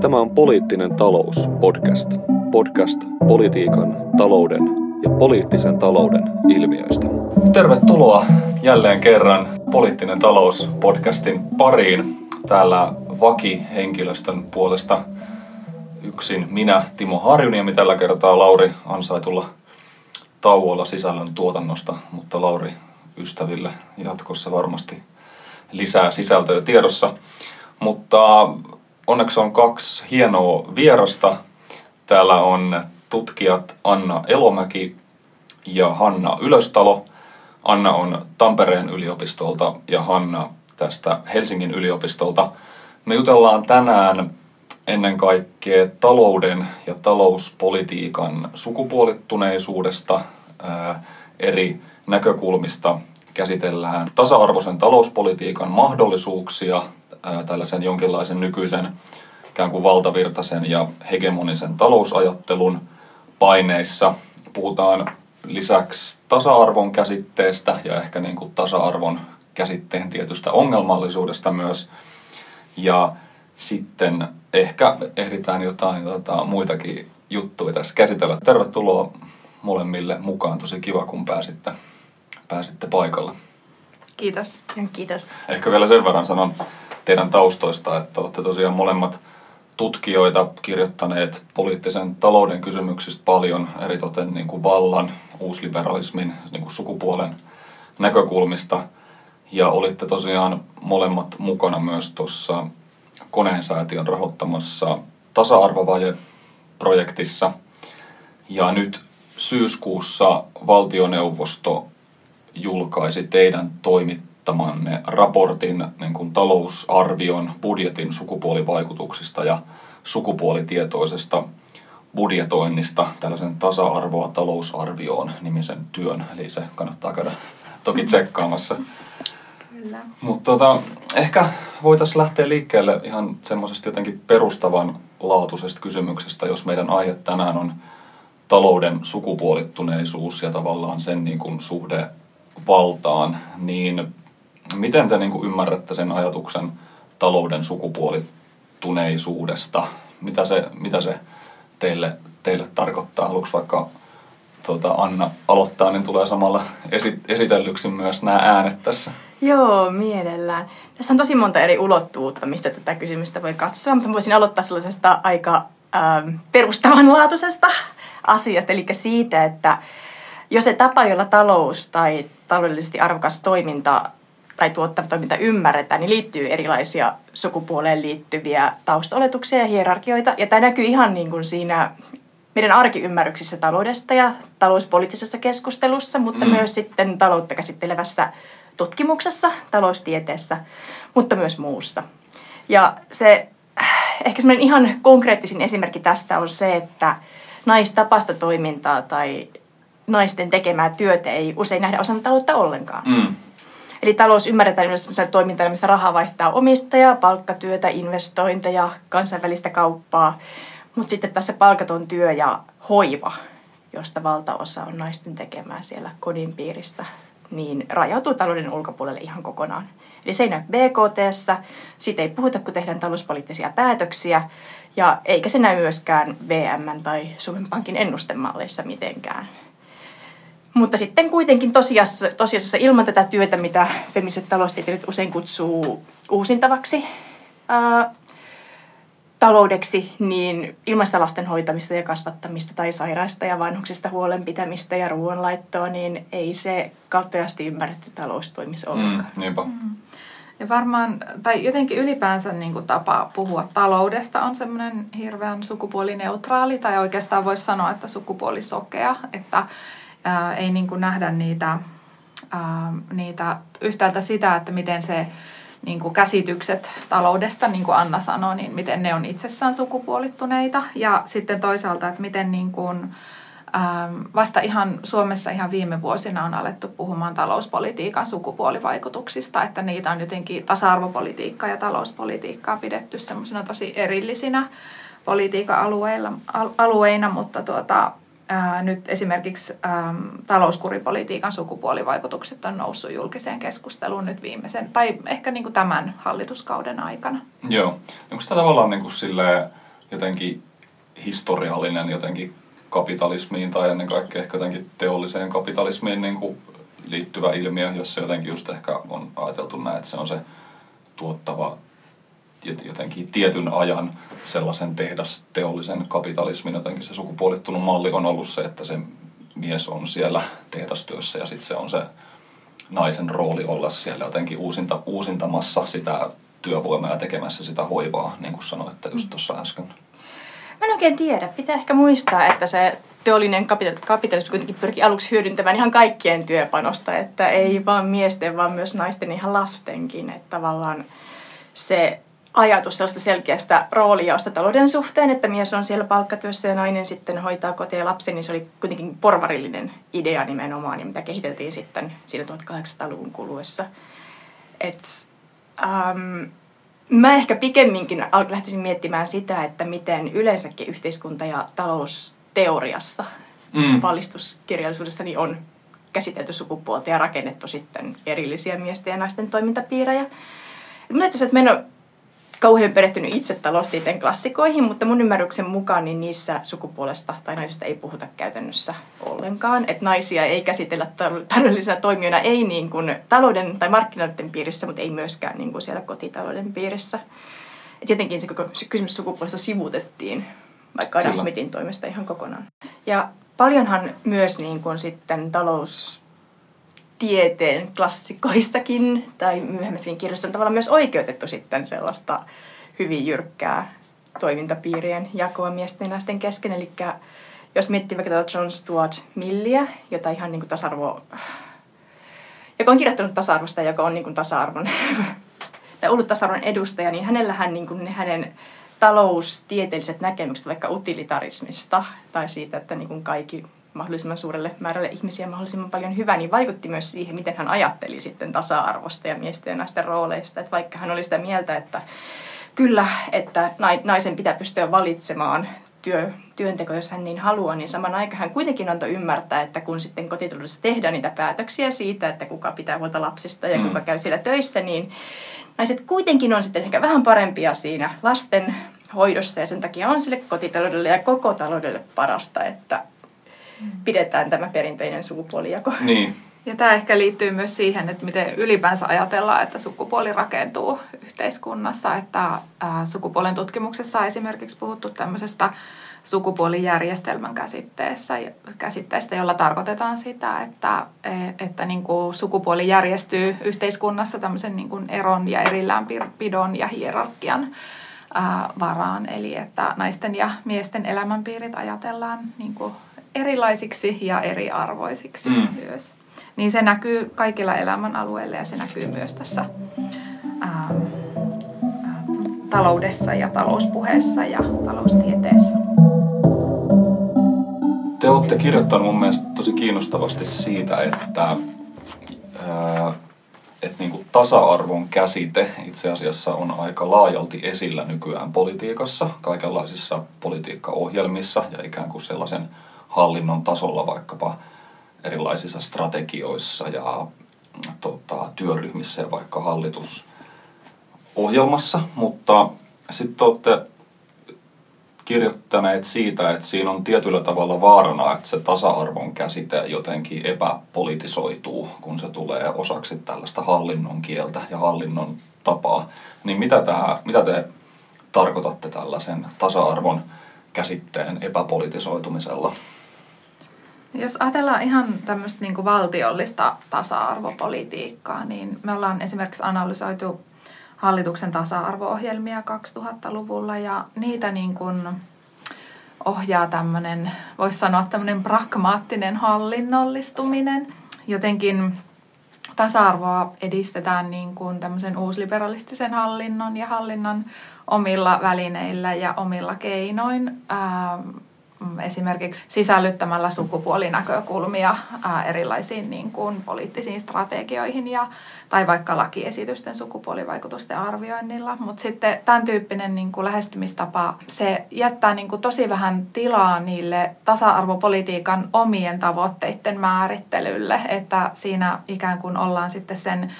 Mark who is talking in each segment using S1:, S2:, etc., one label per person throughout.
S1: Tämä on Poliittinen talous podcast. Podcast politiikan, talouden ja poliittisen talouden ilmiöistä. Tervetuloa jälleen kerran Poliittinen talous podcastin pariin. Täällä Vaki-henkilöstön puolesta yksin minä, Timo Harjuniemi, tällä kertaa Lauri ansaitulla tauolla sisällön tuotannosta, mutta Lauri ystäville jatkossa varmasti lisää sisältöä tiedossa. Mutta onneksi on kaksi hienoa vierasta. Täällä on tutkijat Anna Elomäki ja Hanna Ylöstalo. Anna on Tampereen yliopistolta ja Hanna tästä Helsingin yliopistolta. Me jutellaan tänään ennen kaikkea talouden ja talouspolitiikan sukupuolittuneisuudesta ää, eri näkökulmista käsitellään tasa-arvoisen talouspolitiikan mahdollisuuksia ää, tällaisen jonkinlaisen nykyisen ikään kuin valtavirtaisen ja hegemonisen talousajattelun paineissa. Puhutaan lisäksi tasa-arvon käsitteestä ja ehkä niin kuin tasa-arvon käsitteen tietystä ongelmallisuudesta myös. Ja sitten ehkä ehditään jotain tota, muitakin juttuja tässä käsitellä. Tervetuloa molemmille mukaan. Tosi kiva, kun pääsitte, pääsitte paikalle.
S2: Kiitos.
S3: Kiitos.
S1: Ehkä vielä sen verran sanon teidän taustoista, että olette tosiaan molemmat tutkijoita kirjoittaneet poliittisen talouden kysymyksistä paljon, eritoten niin kuin vallan, uusliberalismin, niin kuin sukupuolen näkökulmista. Ja olitte tosiaan molemmat mukana myös tuossa Koneen säätiön rahoittamassa tasa-arvovaje-projektissa. Ja nyt syyskuussa valtioneuvosto julkaisi teidän toimittamanne raportin niin kuin talousarvion budjetin sukupuolivaikutuksista ja sukupuolitietoisesta budjetoinnista tällaisen tasa-arvoa talousarvioon nimisen työn. Eli se kannattaa käydä toki tsekkaamassa.
S2: Kyllä.
S1: Mutta tota, ehkä voitaisiin lähteä liikkeelle ihan semmoisesta jotenkin perustavan laatuisesta kysymyksestä, jos meidän aihe tänään on talouden sukupuolittuneisuus ja tavallaan sen niin kuin suhde valtaan, niin miten te niin kuin ymmärrätte sen ajatuksen talouden sukupuolittuneisuudesta? Mitä se, mitä se teille, teille tarkoittaa? Haluatko vaikka tuota, Anna aloittaa, niin tulee samalla esi- esitellyksi myös nämä äänet tässä.
S3: Joo, mielellään. Tässä on tosi monta eri ulottuvuutta, mistä tätä kysymystä voi katsoa, mutta voisin aloittaa sellaisesta aika ähm, perustavanlaatuisesta asiasta, eli siitä, että jos se tapa, jolla talous tai taloudellisesti arvokas toiminta tai tuottava toiminta ymmärretään, niin liittyy erilaisia sukupuoleen liittyviä taustaoletuksia ja hierarkioita. Ja tämä näkyy ihan niin kuin siinä meidän arkiymmärryksissä taloudesta ja talouspoliittisessa keskustelussa, mutta mm. myös sitten taloutta käsittelevässä tutkimuksessa, taloustieteessä, mutta myös muussa. Ja se ehkä semmoinen ihan konkreettisin esimerkki tästä on se, että naistapasta toimintaa tai naisten tekemää työtä ei usein nähdä osana taloutta ollenkaan.
S1: Mm.
S3: Eli talous ymmärretään myös toimintana, missä rahaa vaihtaa omistajaa, palkkatyötä, investointeja, kansainvälistä kauppaa. Mutta sitten tässä palkaton työ ja hoiva, josta valtaosa on naisten tekemää siellä kodin piirissä, niin rajautuu talouden ulkopuolelle ihan kokonaan. Eli se ei näy BKT, siitä ei puhuta, kun tehdään talouspoliittisia päätöksiä, ja eikä se näy myöskään VM tai Suomen Pankin ennustemalleissa mitenkään. Mutta sitten kuitenkin tosiasiassa, tosiasiassa ilman tätä työtä, mitä feministiset taloustieteilijät usein kutsuu uusintavaksi ää, taloudeksi, niin ilman sitä lasten hoitamista ja kasvattamista tai sairaista ja vanhuksista huolenpitämistä ja ruoanlaittoa, niin ei se kapeasti ymmärretty talous toimisi ollenkaan.
S1: Mm, niinpä.
S2: Mm. Ja varmaan, tai jotenkin ylipäänsä niin kuin tapa puhua taloudesta on semmoinen hirveän sukupuolineutraali, tai oikeastaan voisi sanoa, että sukupuolisokea, että ää, ei niin kuin nähdä niitä, ää, niitä yhtäältä sitä, että miten se niin kuin käsitykset taloudesta, niin kuin Anna sanoi, niin miten ne on itsessään sukupuolittuneita. Ja sitten toisaalta, että miten niin kuin, vasta ihan Suomessa ihan viime vuosina on alettu puhumaan talouspolitiikan sukupuolivaikutuksista, että niitä on jotenkin tasa-arvopolitiikkaa ja talouspolitiikkaa pidetty semmoisena tosi erillisinä politiikan alueina, mutta tuota, ää, nyt esimerkiksi ää, talouskuripolitiikan sukupuolivaikutukset on noussut julkiseen keskusteluun nyt viimeisen, tai ehkä niin kuin tämän hallituskauden aikana.
S1: Joo. Onko tämä tavallaan niin kuin jotenkin historiallinen jotenkin kapitalismiin tai ennen kaikkea ehkä jotenkin teolliseen kapitalismiin niin kuin liittyvä ilmiö, jossa jotenkin just ehkä on ajateltu näin, että se on se tuottava jotenkin tietyn ajan sellaisen tehdas teollisen kapitalismin jotenkin se sukupuolittunut malli on ollut se, että se mies on siellä tehdastyössä ja sitten se on se naisen rooli olla siellä jotenkin uusinta, uusintamassa sitä työvoimaa ja tekemässä sitä hoivaa, niin kuin sanoitte just tuossa äsken.
S3: Mä en oikein tiedä. Pitää ehkä muistaa, että se teollinen kapitalismi kuitenkin pyrkii aluksi hyödyntämään ihan kaikkien työpanosta, että ei vaan miesten, vaan myös naisten ihan lastenkin. Että tavallaan se ajatus sellaista selkeästä roolijaosta talouden suhteen, että mies on siellä palkkatyössä ja nainen sitten hoitaa kotia ja lapsen, niin se oli kuitenkin porvarillinen idea nimenomaan, mitä kehiteltiin sitten siinä 1800-luvun kuluessa. Et, um, mä ehkä pikemminkin lähtisin miettimään sitä, että miten yleensäkin yhteiskunta ja talousteoriassa, mm. valistuskirjallisuudessa, niin on käsitelty sukupuolta ja rakennettu sitten erillisiä miesten ja naisten toimintapiirejä. Mä että mä en ole kauhean perehtynyt itse taloustieteen klassikoihin, mutta mun ymmärryksen mukaan niin niissä sukupuolesta tai naisista ei puhuta käytännössä ollenkaan. Että naisia ei käsitellä taloudellisena toimijoina, ei niin kuin talouden tai markkinoiden piirissä, mutta ei myöskään niin kuin siellä kotitalouden piirissä. Et jotenkin se koko kysymys sukupuolesta sivuutettiin vaikka Adam Smithin toimesta ihan kokonaan. Ja paljonhan myös niin kuin sitten talous tieteen klassikoissakin tai myöhemmässäkin kirjoissa on tavallaan myös oikeutettu sitten sellaista hyvin jyrkkää toimintapiirien jakoa miesten ja naisten kesken. Eli jos miettii vaikka John Stuart Milliä, jota ihan niin kuin tasa-arvo, joka on kirjoittanut tasa-arvosta ja joka on niin kuin tasa-arvon, tai ollut tasa-arvon edustaja, niin hänellähän niin kuin hänen taloustieteelliset näkemykset vaikka utilitarismista tai siitä, että niin kuin kaikki mahdollisimman suurelle määrälle ihmisiä mahdollisimman paljon hyvä, niin vaikutti myös siihen, miten hän ajatteli sitten tasa-arvosta ja miesten ja naisten rooleista. Että vaikka hän oli sitä mieltä, että kyllä, että naisen pitää pystyä valitsemaan työ, työnteko, jos hän niin haluaa, niin saman aikaan hän kuitenkin antoi ymmärtää, että kun sitten kotitaloudessa tehdään niitä päätöksiä siitä, että kuka pitää huolta lapsista ja mm. kuka käy siellä töissä, niin naiset kuitenkin on sitten ehkä vähän parempia siinä lasten hoidossa ja sen takia on sille kotitaloudelle ja koko taloudelle parasta, että pidetään tämä perinteinen sukupuolijako.
S1: Niin.
S2: Ja tämä ehkä liittyy myös siihen, että miten ylipäänsä ajatellaan, että sukupuoli rakentuu yhteiskunnassa. Että sukupuolen tutkimuksessa on esimerkiksi puhuttu tämmöisestä sukupuolijärjestelmän käsitteessä, käsitteestä, jolla tarkoitetaan sitä, että, e, että niin kuin sukupuoli järjestyy yhteiskunnassa tämmöisen niin kuin eron ja erilläänpidon ja hierarkian varaan. Eli että naisten ja miesten elämänpiirit ajatellaan niin kuin erilaisiksi ja eriarvoisiksi mm. myös. Niin se näkyy kaikilla elämänalueilla ja se näkyy myös tässä ää, ää, taloudessa ja talouspuheessa ja taloustieteessä.
S1: Te olette kirjoittanut mun mielestä tosi kiinnostavasti siitä, että, ää, että niin kuin tasa-arvon käsite itse asiassa on aika laajalti esillä nykyään politiikassa, kaikenlaisissa politiikkaohjelmissa ja ikään kuin sellaisen hallinnon tasolla vaikkapa erilaisissa strategioissa ja tota, työryhmissä ja vaikka hallitusohjelmassa, mutta sitten olette kirjoittaneet siitä, että siinä on tietyllä tavalla vaarana, että se tasa-arvon käsite jotenkin epäpolitisoituu, kun se tulee osaksi tällaista hallinnon kieltä ja hallinnon tapaa. Niin mitä, tämä, mitä te tarkoitatte tällaisen tasa-arvon käsitteen epäpolitisoitumisella?
S2: Jos ajatellaan ihan tämmöistä niin valtiollista tasa-arvopolitiikkaa, niin me ollaan esimerkiksi analysoitu hallituksen tasa-arvo-ohjelmia 2000-luvulla ja niitä niin kuin ohjaa tämmöinen, voisi sanoa tämmöinen pragmaattinen hallinnollistuminen. Jotenkin tasa-arvoa edistetään niin kuin tämmöisen uusliberalistisen hallinnon ja hallinnan omilla välineillä ja omilla keinoin. Mm, esimerkiksi sisällyttämällä sukupuolinäkökulmia erilaisiin niin kuin, poliittisiin strategioihin ja, tai vaikka lakiesitysten sukupuolivaikutusten arvioinnilla. Mutta sitten tämän tyyppinen niin kuin, lähestymistapa, se jättää niin kuin, tosi vähän tilaa niille tasa-arvopolitiikan omien tavoitteiden määrittelylle, että siinä ikään kuin ollaan sitten sen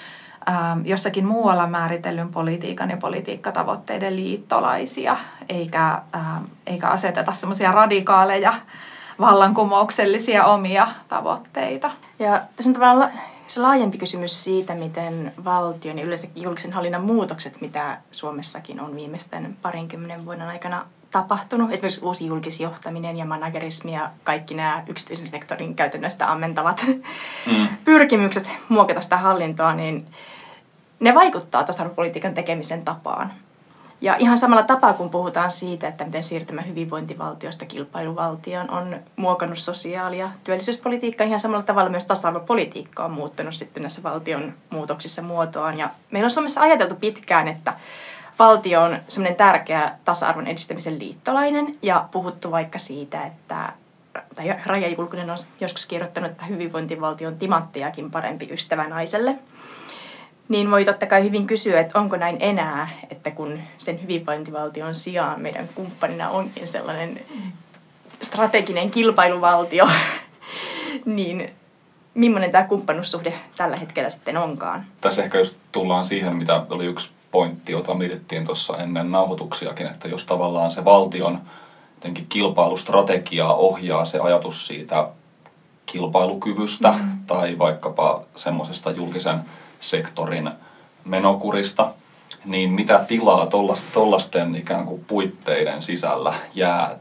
S2: jossakin muualla määritellyn politiikan ja politiikkatavoitteiden liittolaisia, eikä, ähm, eikä aseteta semmoisia radikaaleja vallankumouksellisia omia tavoitteita.
S3: Ja tässä on tavallaan se laajempi kysymys siitä, miten valtion ja yleensä julkisen hallinnan muutokset, mitä Suomessakin on viimeisten parinkymmenen vuoden aikana tapahtunut. Esimerkiksi uusi julkisjohtaminen ja managerismi ja kaikki nämä yksityisen sektorin käytännöstä ammentavat mm. pyrkimykset muokata sitä hallintoa, niin ne vaikuttaa tasa-arvopolitiikan tekemisen tapaan. Ja ihan samalla tapaa, kun puhutaan siitä, että miten siirtymä hyvinvointivaltiosta kilpailuvaltioon on muokannut sosiaali- ja työllisyyspolitiikkaa, ihan samalla tavalla myös tasa-arvopolitiikka on muuttanut sitten näissä valtion muutoksissa muotoaan. Ja meillä on Suomessa ajateltu pitkään, että valtio on semmoinen tärkeä tasa-arvon edistämisen liittolainen ja puhuttu vaikka siitä, että tai Raja Julkunen on joskus kirjoittanut, että hyvinvointivaltio on timanttiakin parempi ystävä naiselle – niin voi totta kai hyvin kysyä, että onko näin enää, että kun sen hyvinvointivaltion sijaan meidän kumppanina onkin sellainen strateginen kilpailuvaltio, niin millainen tämä kumppanuussuhde tällä hetkellä sitten onkaan?
S1: Tässä ehkä just tullaan siihen, mitä oli yksi pointti, jota mietittiin tuossa ennen nauhoituksiakin, että jos tavallaan se valtion jotenkin kilpailustrategiaa ohjaa se ajatus siitä kilpailukyvystä mm. tai vaikkapa semmoisesta julkisen sektorin menokurista, niin mitä tilaa tuollaisten ikään kuin puitteiden sisällä jää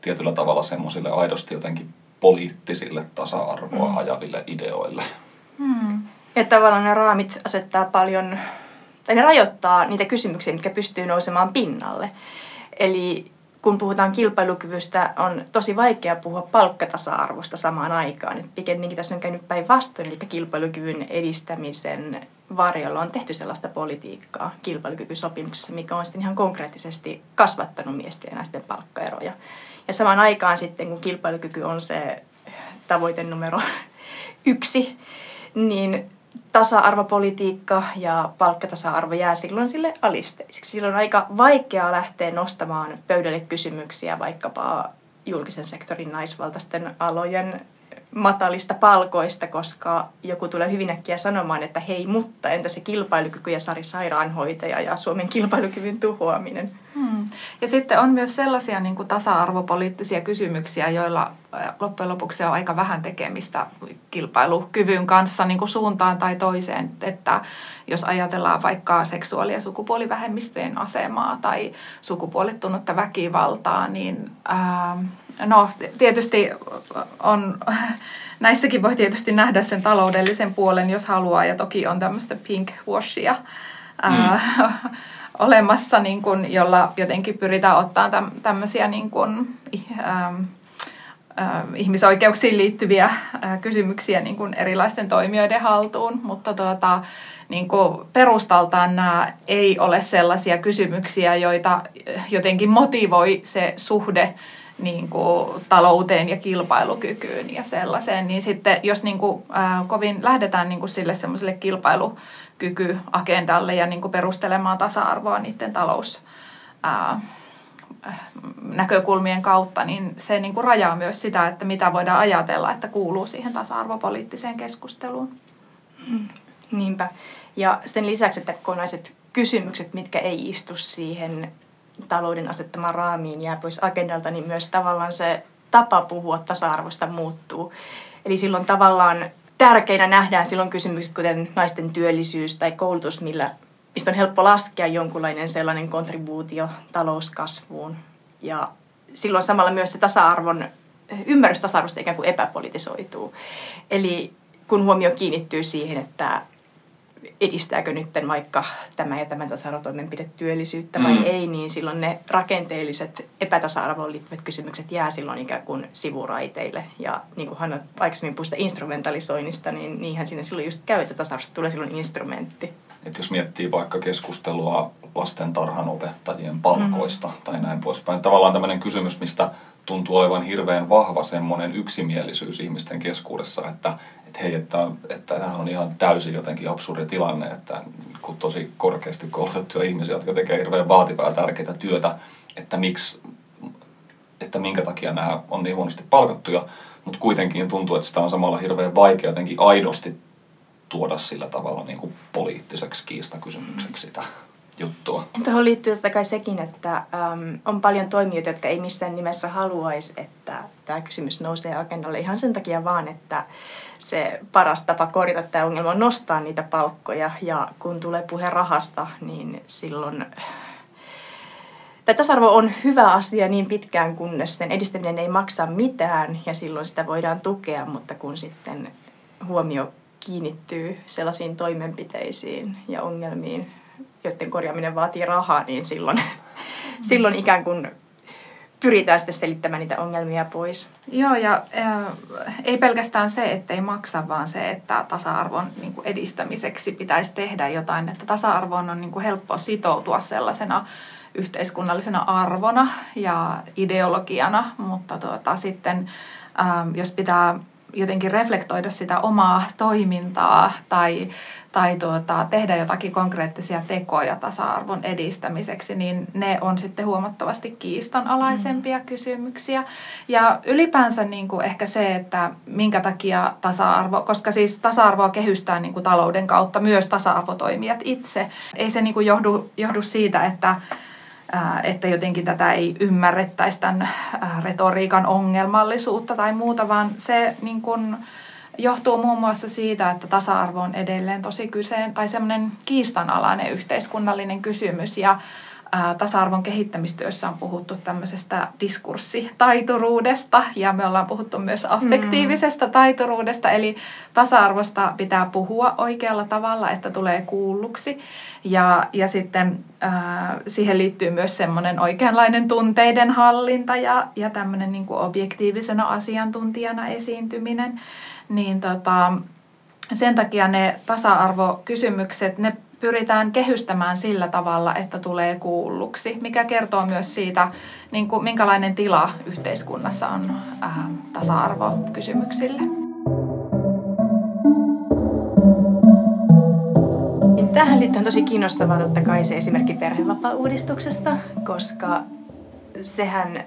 S1: tietyllä tavalla semmoisille aidosti jotenkin poliittisille tasa-arvoa mm. ajaville ideoille.
S3: Hmm. Ja tavallaan ne raamit asettaa paljon, tai ne rajoittaa niitä kysymyksiä, mitkä pystyy nousemaan pinnalle. Eli kun puhutaan kilpailukyvystä, on tosi vaikea puhua palkkatasa-arvosta samaan aikaan. Et pikemminkin tässä on käynyt päinvastoin, eli kilpailukyvyn edistämisen varjolla on tehty sellaista politiikkaa kilpailukykysopimuksessa, mikä on sitten ihan konkreettisesti kasvattanut miesten ja naisten palkkaeroja. Ja samaan aikaan sitten, kun kilpailukyky on se tavoite numero yksi, niin tasa-arvopolitiikka ja palkkatasa-arvo jää silloin sille alisteisiksi. Silloin on aika vaikeaa lähteä nostamaan pöydälle kysymyksiä vaikkapa julkisen sektorin naisvaltaisten alojen matalista palkoista, koska joku tulee hyvin äkkiä sanomaan, että hei, mutta entä se kilpailukyky ja Sari Sairaanhoitaja ja Suomen kilpailukyvyn tuhoaminen?
S2: Hmm. Ja sitten on myös sellaisia niin kuin tasa-arvopoliittisia kysymyksiä, joilla loppujen lopuksi on aika vähän tekemistä kilpailukyvyn kanssa niin kuin suuntaan tai toiseen. Että jos ajatellaan vaikka seksuaali- ja sukupuolivähemmistöjen asemaa tai sukupuolittunutta väkivaltaa, niin ää, no tietysti on näissäkin voi tietysti nähdä sen taloudellisen puolen, jos haluaa, ja toki on tämmöistä pink washia ää, mm. olemassa, niin kun, jolla jotenkin pyritään ottaa täm, tämmöisiä niin kun, ää, ihmisoikeuksiin liittyviä kysymyksiä niin kun erilaisten toimijoiden haltuun, mutta tuota, niin kuin perustaltaan nämä ei ole sellaisia kysymyksiä, joita jotenkin motivoi se suhde niin kuin, talouteen ja kilpailukykyyn ja sellaiseen, niin sitten jos niin kuin, ää, kovin lähdetään niin kuin sille semmoiselle kilpailukykyagendalle ja niin kuin perustelemaan tasa-arvoa niiden talous ää, näkökulmien kautta, niin se niin kuin rajaa myös sitä, että mitä voidaan ajatella, että kuuluu siihen tasa-arvopoliittiseen keskusteluun.
S3: Mm, niinpä. Ja sen lisäksi, että kokonaiset kysymykset, mitkä ei istu siihen talouden asettamaan raamiin jää pois agendalta, niin myös tavallaan se tapa puhua tasa-arvosta muuttuu. Eli silloin tavallaan tärkeinä nähdään silloin kysymykset, kuten naisten työllisyys tai koulutus, millä, mistä on helppo laskea jonkunlainen sellainen kontribuutio talouskasvuun. Ja silloin samalla myös se tasa-arvon, ymmärrys tasa-arvosta ikään kuin epäpolitisoituu. Eli kun huomio kiinnittyy siihen, että edistääkö nyt vaikka tämä ja tämä tasa-arvotoimenpide työllisyyttä vai mm. ei, niin silloin ne rakenteelliset epätasa-arvoon liittyvät kysymykset jää silloin ikään kuin sivuraiteille. Ja niin kuin Hanna aikaisemmin puhui instrumentalisoinnista, niin niinhän siinä silloin just käy, että tasa tulee silloin instrumentti.
S1: Et jos miettii vaikka keskustelua lasten tarhanopettajien palkoista mm. tai näin poispäin. Tavallaan tämmöinen kysymys, mistä tuntuu olevan hirveän vahva semmoinen yksimielisyys ihmisten keskuudessa, että, että hei, että, että tämähän on ihan täysin jotenkin absurdi tilanne, että kun tosi korkeasti koulutettuja ihmisiä, jotka tekee hirveän vaativaa ja tärkeää työtä, että miksi, että minkä takia nämä on niin huonosti palkattuja, mutta kuitenkin tuntuu, että sitä on samalla hirveän vaikea jotenkin aidosti tuoda sillä tavalla niin kuin poliittiseksi kiistakysymykseksi sitä juttua.
S3: Tuohon liittyy totta kai sekin, että äm, on paljon toimijoita, jotka ei missään nimessä haluaisi, että tämä kysymys nousee agendalle ihan sen takia vaan, että se paras tapa korjata tämä ongelma on nostaa niitä palkkoja ja kun tulee puhe rahasta, niin silloin tasa-arvo on hyvä asia niin pitkään, kunnes sen edistäminen ei maksa mitään ja silloin sitä voidaan tukea, mutta kun sitten huomio kiinnittyy sellaisiin toimenpiteisiin ja ongelmiin, joiden korjaaminen vaatii rahaa, niin silloin, silloin ikään kuin pyritään sitten selittämään niitä ongelmia pois.
S2: Joo, ja äh, ei pelkästään se, että ei maksa, vaan se, että tasa-arvon niin kuin edistämiseksi pitäisi tehdä jotain. Että tasa-arvoon on niin kuin helppo sitoutua sellaisena yhteiskunnallisena arvona ja ideologiana, mutta tuota, sitten ähm, jos pitää jotenkin reflektoida sitä omaa toimintaa tai, tai tuota, tehdä jotakin konkreettisia tekoja tasa-arvon edistämiseksi, niin ne on sitten huomattavasti kiistanalaisempia mm. kysymyksiä. Ja ylipäänsä niin kuin ehkä se, että minkä takia tasa-arvo, koska siis tasa-arvoa kehystää niin kuin talouden kautta myös tasa-arvotoimijat itse. Ei se niin kuin johdu, johdu siitä, että että jotenkin tätä ei ymmärrettäisi tämän retoriikan ongelmallisuutta tai muuta, vaan se niin kuin johtuu muun muassa siitä, että tasa-arvo on edelleen tosi kyseen tai semmoinen kiistanalainen yhteiskunnallinen kysymys. Ja tasa-arvon kehittämistyössä on puhuttu tämmöisestä diskurssitaituruudesta ja me ollaan puhuttu myös affektiivisesta mm. taituruudesta, eli tasa-arvosta pitää puhua oikealla tavalla, että tulee kuulluksi. Ja, ja sitten äh, siihen liittyy myös semmoinen oikeanlainen tunteiden hallinta ja, ja tämmöinen niin kuin objektiivisena asiantuntijana esiintyminen. Niin tota, sen takia ne tasa-arvokysymykset, ne pyritään kehystämään sillä tavalla, että tulee kuulluksi, mikä kertoo myös siitä, niin kuin, minkälainen tila yhteiskunnassa on äh, tasa-arvokysymyksille.
S3: Tähän liittyen tosi kiinnostavaa totta kai se esimerkki perhevapaa-uudistuksesta, koska sehän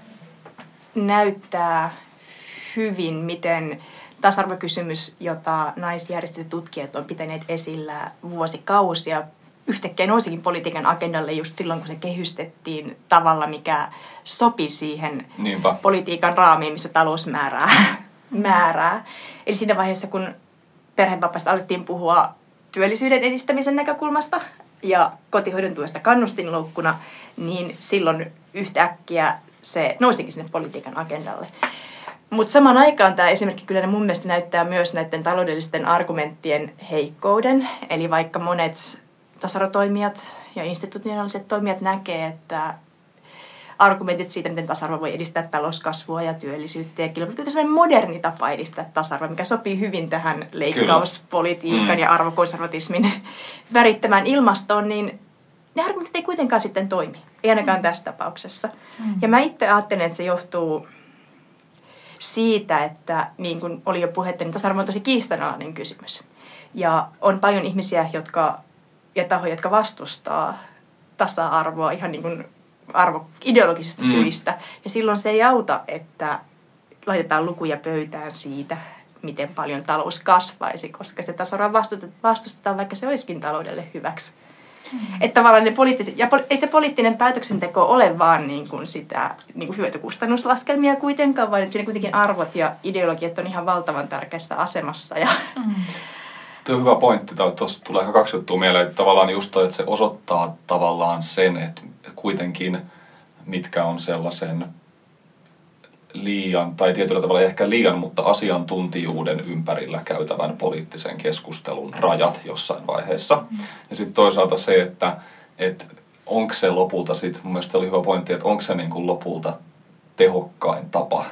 S3: näyttää hyvin, miten tasa-arvokysymys, jota naisjärjestöt tutkijat on pitäneet esillä vuosikausia, yhtäkkiä nousikin politiikan agendalle just silloin, kun se kehystettiin tavalla, mikä sopi siihen Niinpä. politiikan raamiin, missä talous määrää. määrää. Eli siinä vaiheessa, kun perhevapaasta alettiin puhua työllisyyden edistämisen näkökulmasta ja kotihoidon tuesta kannustinloukkuna, niin silloin yhtäkkiä se nousikin sinne politiikan agendalle. Mutta samaan aikaan tämä esimerkki kyllä mun mielestä näyttää myös näiden taloudellisten argumenttien heikkouden. Eli vaikka monet tasarotoimijat ja institutionaaliset toimijat näkee, että argumentit siitä, miten tasa-arvo voi edistää talouskasvua ja työllisyyttä ja kilpailukykyä, on moderni tapa edistää tasa-arvoa, mikä sopii hyvin tähän leikkauspolitiikan mm. ja arvokonservatismin värittämään ilmastoon, niin ne argumentit ei kuitenkaan sitten toimi. Ei ainakaan mm. tässä tapauksessa. Mm. Ja mä itse ajattelen, että se johtuu siitä, että niin kuin oli jo puhetta, niin tasa-arvo on tosi kiistanalainen kysymys. Ja on paljon ihmisiä jotka, ja tahoja, jotka vastustaa tasa-arvoa ihan niin kuin arvo, ideologisista mm. syistä. Ja silloin se ei auta, että laitetaan lukuja pöytään siitä, miten paljon talous kasvaisi, koska se tasa-arvoa vastustetaan, vaikka se olisikin taloudelle hyväksi. Mm. Että tavallaan ne poliittiset, ja poli, ei se poliittinen päätöksenteko ole vaan niin kuin sitä niin kuin hyötykustannuslaskelmia kuitenkaan, vaan että siinä kuitenkin arvot ja ideologiat on ihan valtavan tärkeässä asemassa. Ja... Mm.
S1: Tuo on hyvä pointti. Tuossa tulee ehkä kaksi juttua mieleen. Että tavallaan just toi, että se osoittaa tavallaan sen, että kuitenkin mitkä on sellaisen liian, tai tietyllä tavalla ehkä liian, mutta asiantuntijuuden ympärillä käytävän poliittisen keskustelun rajat jossain vaiheessa. Mm. Ja sitten toisaalta se, että, että onko se lopulta sitten, mun mielestä oli hyvä pointti, että onko se niin kuin lopulta tehokkain tapa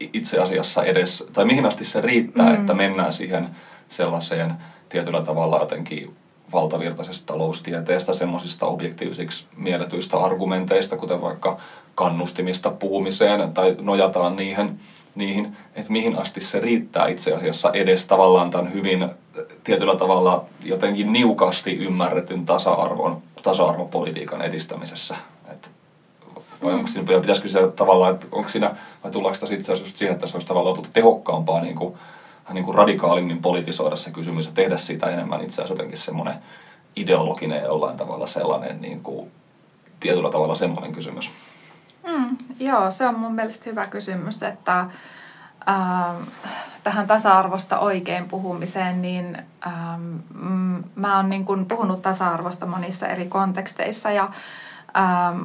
S1: itse asiassa edes, tai mihin asti se riittää, mm. että mennään siihen sellaiseen tietyllä tavalla jotenkin valtavirtaisesta taloustieteestä, semmoisista objektiivisiksi mielletyistä argumenteista, kuten vaikka kannustimista puhumiseen tai nojataan niihin, niihin, että mihin asti se riittää itse asiassa edes tavallaan tämän hyvin tietyllä tavalla jotenkin niukasti ymmärretyn tasa-arvon, tasa-arvopolitiikan edistämisessä. Et vai onko siinä, pitäisikö se tavallaan, onko siinä, vai tullaanko tässä itse asiassa siihen, että se olisi tavallaan tehokkaampaa niin kuin niin kuin radikaalimmin politisoida se kysymys ja tehdä siitä enemmän itse asiassa jotenkin semmoinen ideologinen jollain tavalla sellainen niin kuin, tietyllä tavalla semmoinen kysymys.
S2: Mm, joo, se on mun mielestä hyvä kysymys, että ähm, tähän tasa-arvosta oikein puhumiseen, niin ähm, mä oon niin kun puhunut tasa-arvosta monissa eri konteksteissa ja ähm,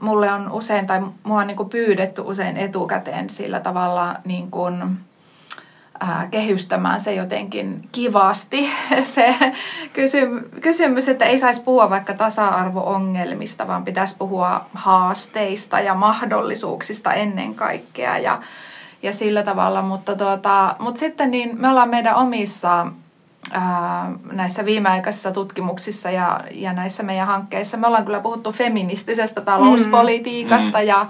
S2: mulle on usein, tai mua on niin kuin pyydetty usein etukäteen sillä tavalla niin kuin, kehystämään se jotenkin kivasti, se kysymys, että ei saisi puhua vaikka tasa-arvo-ongelmista, vaan pitäisi puhua haasteista ja mahdollisuuksista ennen kaikkea ja, ja sillä tavalla. Mutta, tuota, mutta sitten niin me ollaan meidän omissa näissä viimeaikaisissa tutkimuksissa ja, ja näissä meidän hankkeissa. Me ollaan kyllä puhuttu feministisestä talouspolitiikasta mm. ja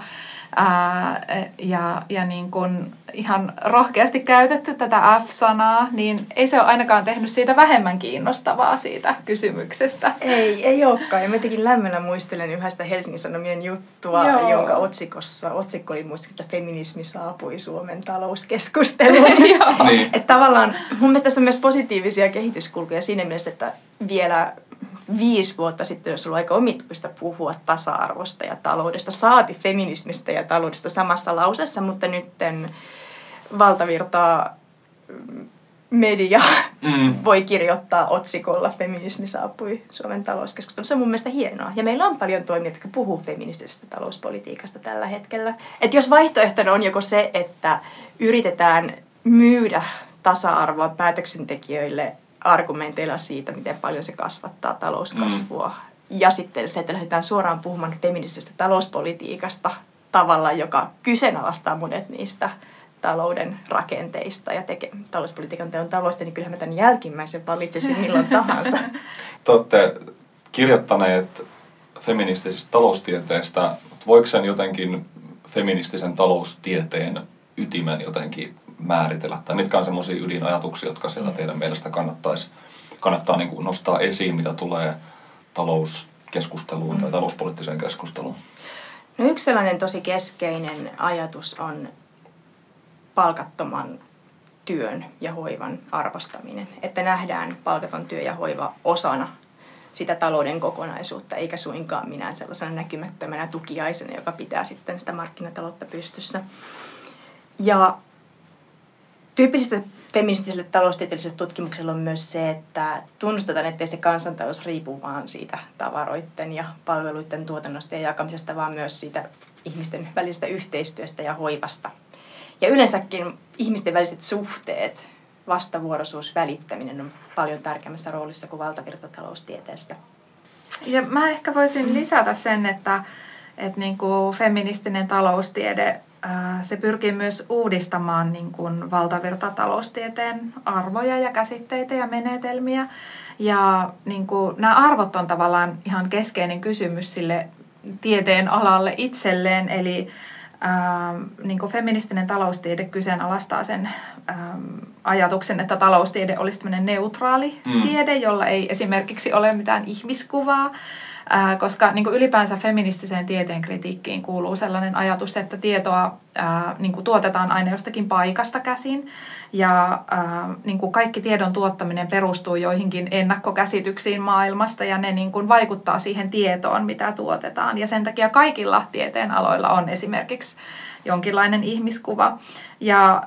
S2: ää, ja, ja niin kuin ihan rohkeasti käytetty tätä F-sanaa, niin ei se ole ainakaan tehnyt siitä vähemmän kiinnostavaa siitä kysymyksestä.
S3: Ei, ei olekaan. Ja mä jotenkin lämmöllä muistelen yhdestä Helsingin Sanomien juttua, Joo. jonka otsikossa, otsikko oli muistaakseni, että feminismi saapui Suomen talouskeskusteluun. niin. Että tavallaan mun mielestä tässä on myös positiivisia kehityskulkuja siinä mielessä, että vielä viisi vuotta sitten olisi ollut aika omituista puhua tasa-arvosta ja taloudesta, saati feminismistä ja taloudesta samassa lausessa, mutta nyt valtavirtaa mm, media mm. voi kirjoittaa otsikolla Feminismi saapui Suomen talouskeskustelussa. Se on mun mielestä hienoa. Ja meillä on paljon toimijoita, jotka puhuu feministisestä talouspolitiikasta tällä hetkellä. Et jos vaihtoehtona on joko se, että yritetään myydä tasa-arvoa päätöksentekijöille argumenteilla siitä, miten paljon se kasvattaa talouskasvua. Mm. Ja sitten se, että lähdetään suoraan puhumaan feministisestä talouspolitiikasta tavalla, joka kyseenalaistaa monet niistä talouden rakenteista ja teke, talouspolitiikan teon tavoista, niin kyllähän mä tämän jälkimmäisen valitsisin milloin tahansa.
S1: Te olette kirjoittaneet feministisestä taloustieteestä. Voiko sen jotenkin feministisen taloustieteen ytimen jotenkin määritellä? Tai mitkä on semmoisia ydinajatuksia, jotka siellä teidän mielestä kannattaisi, kannattaa niin kuin nostaa esiin, mitä tulee talouskeskusteluun mm. tai talouspoliittiseen keskusteluun?
S3: No yksi sellainen tosi keskeinen ajatus on palkattoman työn ja hoivan arvostaminen. Että nähdään palkaton työ ja hoiva osana sitä talouden kokonaisuutta, eikä suinkaan minä sellaisena näkymättömänä tukiaisena, joka pitää sitten sitä markkinataloutta pystyssä. Ja tyypillistä feministiselle taloustieteelliselle tutkimukselle on myös se, että tunnustetaan, ettei se kansantalous riipu vaan siitä tavaroiden ja palveluiden tuotannosta ja jakamisesta, vaan myös siitä ihmisten välisestä yhteistyöstä ja hoivasta. Ja yleensäkin ihmisten väliset suhteet, vastavuoroisuus, välittäminen on paljon tärkeämmässä roolissa kuin valtavirtataloustieteessä.
S2: Ja mä ehkä voisin lisätä sen, että, että niin kuin feministinen taloustiede se pyrkii myös uudistamaan niin kuin valtavirtataloustieteen arvoja ja käsitteitä ja menetelmiä. Ja niin kuin, nämä arvot on tavallaan ihan keskeinen kysymys sille tieteen alalle itselleen. Eli ää, niin kuin feministinen taloustiede kyseenalaistaa sen ää, ajatuksen, että taloustiede olisi neutraali mm. tiede, jolla ei esimerkiksi ole mitään ihmiskuvaa ää, koska niin kuin ylipäänsä feministiseen tieteen kritiikkiin kuuluu sellainen ajatus, että tietoa ää, niin kuin tuotetaan aina jostakin paikasta käsin. Ja ää, niin kuin kaikki tiedon tuottaminen perustuu joihinkin ennakkokäsityksiin maailmasta ja ne niin kuin vaikuttaa siihen tietoon, mitä tuotetaan. Ja sen takia kaikilla tieteen aloilla on esimerkiksi jonkinlainen ihmiskuva. Ja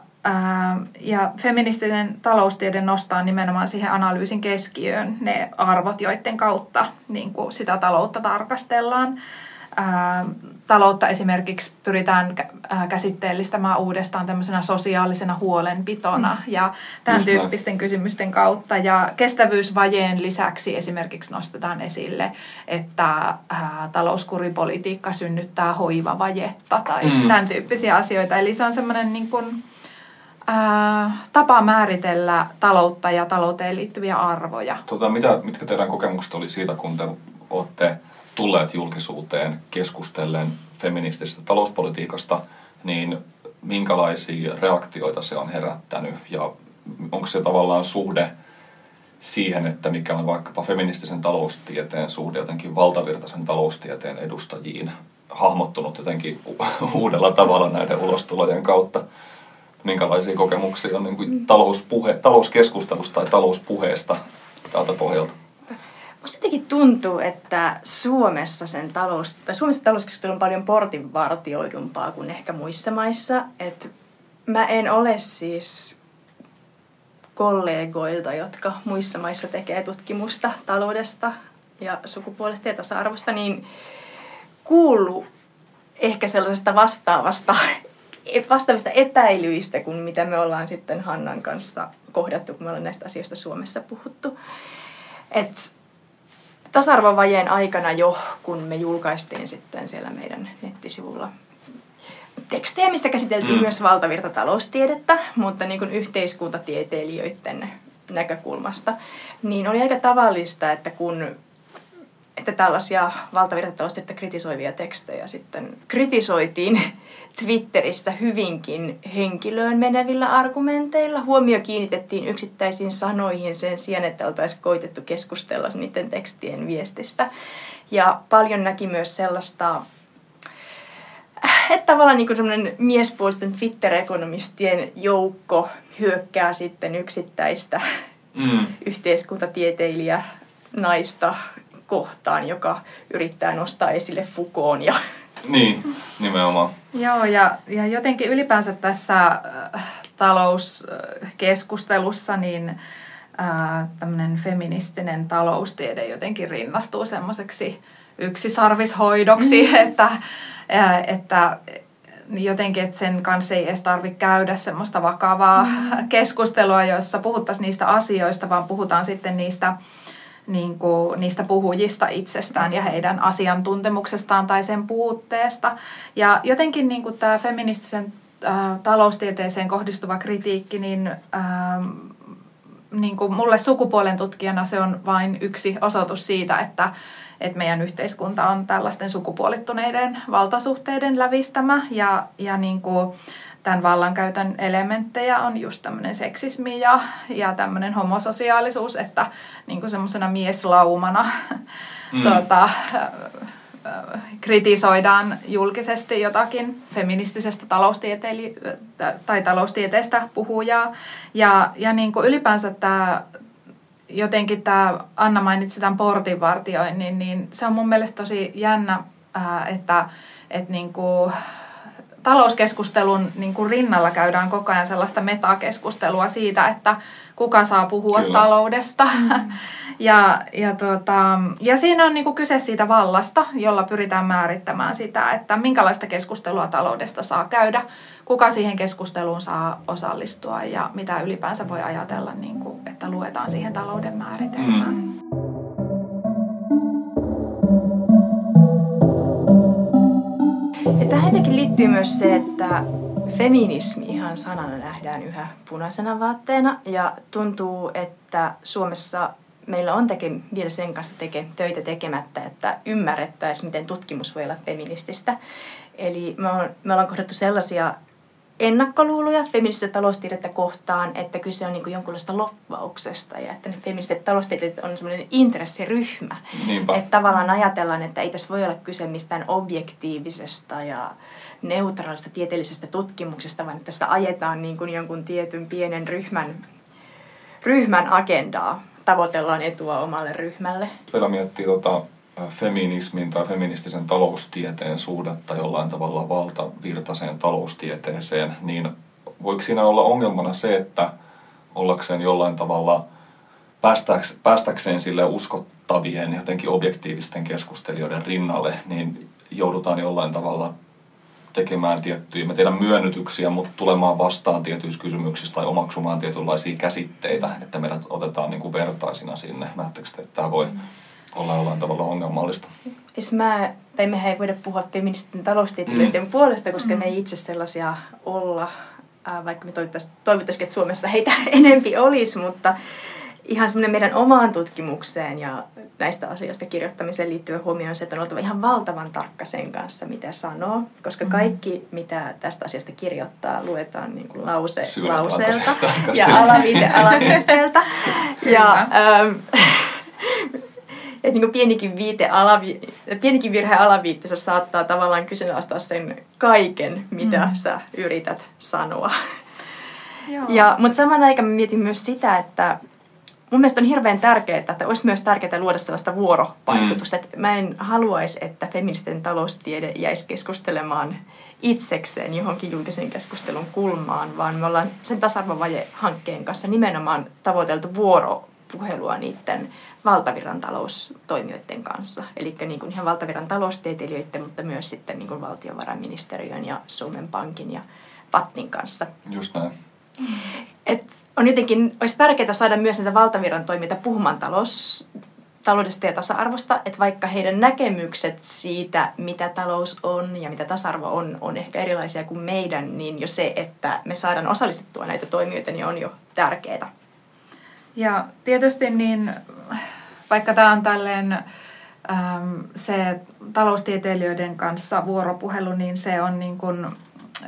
S2: ja feministinen taloustiede nostaa nimenomaan siihen analyysin keskiöön ne arvot, joiden kautta niin kuin sitä taloutta tarkastellaan. taloutta esimerkiksi pyritään käsitteellistämään uudestaan tämmöisenä sosiaalisena huolenpitona mm. ja tämän Just tyyppisten näin. kysymysten kautta. Ja kestävyysvajeen lisäksi esimerkiksi nostetaan esille, että talouskuripolitiikka synnyttää hoivavajetta tai mm. tämän tyyppisiä asioita. Eli se on semmoinen niin kuin, tapa määritellä taloutta ja talouteen liittyviä arvoja.
S1: Tota, mitä, mitkä teidän kokemukset oli siitä, kun te olette tulleet julkisuuteen keskustellen feministisestä talouspolitiikasta, niin minkälaisia reaktioita se on herättänyt ja onko se tavallaan suhde siihen, että mikä on vaikkapa feministisen taloustieteen suhde jotenkin valtavirtaisen taloustieteen edustajiin hahmottunut jotenkin uudella tavalla näiden ulostulojen kautta? Minkälaisia kokemuksia on niin kuin talouspuhe, talouskeskustelusta tai talouspuheesta tältä pohjalta?
S3: Musta jotenkin tuntuu, että Suomessa sen talous, tai Suomessa talouskeskustelu on paljon portinvartioidumpaa kuin ehkä muissa maissa. Et mä en ole siis kollegoilta, jotka muissa maissa tekee tutkimusta taloudesta ja sukupuolesta ja tasa-arvosta, niin kuullut ehkä sellaisesta vastaavasta, vastaavista epäilyistä kuin mitä me ollaan sitten Hannan kanssa kohdattu, kun me ollaan näistä asioista Suomessa puhuttu. Et tasa-arvovajeen aikana jo, kun me julkaistiin sitten siellä meidän nettisivulla tekstejä, mistä käsiteltiin mm. myös valtavirtataloustiedettä, mutta niin kuin yhteiskuntatieteilijöiden näkökulmasta, niin oli aika tavallista, että kun että tällaisia valtavirtataloustiedettä kritisoivia tekstejä sitten kritisoitiin Twitterissä hyvinkin henkilöön menevillä argumenteilla. Huomio kiinnitettiin yksittäisiin sanoihin sen sijaan, että oltaisiin koitettu keskustella niiden tekstien viestistä. Ja paljon näki myös sellaista että tavallaan niin semmoinen miespuolisten Twitter-ekonomistien joukko hyökkää sitten yksittäistä mm. yhteiskuntatieteilijä naista kohtaan, joka yrittää nostaa esille Foucaultin ja
S1: niin, nimenomaan.
S2: Joo, ja, ja jotenkin ylipäänsä tässä äh, talouskeskustelussa niin äh, tämmöinen feministinen taloustiede jotenkin rinnastuu semmoiseksi yksisarvishoidoksi, mm. että, äh, että jotenkin, että sen kanssa ei edes tarvitse käydä semmoista vakavaa mm. keskustelua, jossa puhuttaisiin niistä asioista, vaan puhutaan sitten niistä niin kuin niistä puhujista itsestään ja heidän asiantuntemuksestaan tai sen puutteesta. Ja jotenkin niin kuin tämä feministisen äh, taloustieteeseen kohdistuva kritiikki, niin, äh, niin kuin mulle sukupuolen tutkijana se on vain yksi osoitus siitä, että, että meidän yhteiskunta on tällaisten sukupuolittuneiden valtasuhteiden lävistämä ja, ja niin kuin, tämän vallankäytön elementtejä on just tämmöinen seksismi ja, ja tämmöinen homososiaalisuus, että niin kuin semmoisena mieslaumana mm. tuota, kritisoidaan julkisesti jotakin feministisestä taloustieteilijä tai taloustieteestä puhujaa. Ja, ja niin kuin ylipäänsä tämä jotenkin tämä, Anna mainitsi tämän portinvartioinnin, niin se on mun mielestä tosi jännä, että, että niin kuin talouskeskustelun niin kuin rinnalla käydään koko ajan sellaista metakeskustelua siitä, että kuka saa puhua Kyllä. taloudesta. Ja, ja, tuota, ja siinä on niin kuin kyse siitä vallasta, jolla pyritään määrittämään sitä, että minkälaista keskustelua taloudesta saa käydä, kuka siihen keskusteluun saa osallistua ja mitä ylipäänsä voi ajatella, niin kuin, että luetaan siihen talouden määritelmään. Mm.
S3: Ja tähän jotenkin liittyy myös se, että feminismi ihan sanana nähdään yhä punaisena vaatteena ja tuntuu, että Suomessa meillä on teke, vielä sen kanssa teke, töitä tekemättä, että ymmärrettäisiin, miten tutkimus voi olla feminististä. Eli me, on, me ollaan kohdattu sellaisia ennakkoluuloja feminististä taloustiedettä kohtaan, että kyse on niin kuin jonkunlaista loppauksesta ja että ne feministiset taloustieteet on semmoinen intressiryhmä. Niinpä. Että tavallaan ajatellaan, että ei tässä voi olla kyse mistään objektiivisesta ja neutraalista tieteellisestä tutkimuksesta, vaan että tässä ajetaan niin kuin jonkun tietyn pienen ryhmän, ryhmän agendaa, tavoitellaan etua omalle ryhmälle.
S1: Vielä miettii tota, feminismin tai feministisen taloustieteen suhdetta jollain tavalla valtavirtaiseen taloustieteeseen, niin voiko siinä olla ongelmana se, että ollakseen jollain tavalla päästäks, päästäkseen sille uskottavien jotenkin objektiivisten keskustelijoiden rinnalle, niin joudutaan jollain tavalla tekemään tiettyjä, me tehdään myönnytyksiä, mutta tulemaan vastaan tietyissä kysymyksissä tai omaksumaan tietynlaisia käsitteitä, että meidät otetaan niin kuin vertaisina sinne. Näettekö että tämä voi olla jollain tavalla ongelmallista?
S3: Jos mä, tai mehän ei voida puhua feminististen taloustieteilijöiden mm. puolesta, koska mm. me ei itse sellaisia olla, vaikka me toivottaisiin, että Suomessa heitä enempi olisi, mutta ihan semmoinen meidän omaan tutkimukseen ja näistä asioista kirjoittamiseen liittyvä huomio on se, että on oltava ihan valtavan tarkka sen kanssa, mitä sanoo, koska mm. kaikki, mitä tästä asiasta kirjoittaa, luetaan niin kuin lause lauseelta ja alaviite alaviitteeltä. ja, ähm, että niin pienikin, viite alavi, pienikin virhe alaviitteessä saattaa tavallaan kyseenalaistaa sen kaiken, mitä mm. sä yrität sanoa.
S2: Joo.
S3: Ja, mutta saman aikaan mä mietin myös sitä, että mun mielestä on hirveän tärkeää, että olisi myös tärkeää luoda sellaista vuorovaikutusta. Mm. Että mä en haluaisi, että feministinen taloustiede jäisi keskustelemaan itsekseen johonkin julkisen keskustelun kulmaan, vaan me ollaan sen tasa-arvovaje-hankkeen kanssa nimenomaan tavoiteltu vuoropuhelua niiden valtavirran taloustoimijoiden kanssa. Eli niin kuin ihan valtavirran taloustieteilijöiden, mutta myös sitten niin kuin valtiovarainministeriön ja Suomen Pankin ja Pattin kanssa.
S1: Just näin.
S3: Et on jotenkin, olisi tärkeää saada myös näitä valtavirran toimijoita puhumaan talous, taloudesta ja tasa-arvosta, että vaikka heidän näkemykset siitä, mitä talous on ja mitä tasa-arvo on, on ehkä erilaisia kuin meidän, niin jo se, että me saadaan osallistettua näitä toimijoita, niin on jo tärkeää.
S2: Ja tietysti niin, vaikka tämä on tälleen äm, se taloustieteilijöiden kanssa vuoropuhelu, niin se on niin kuin,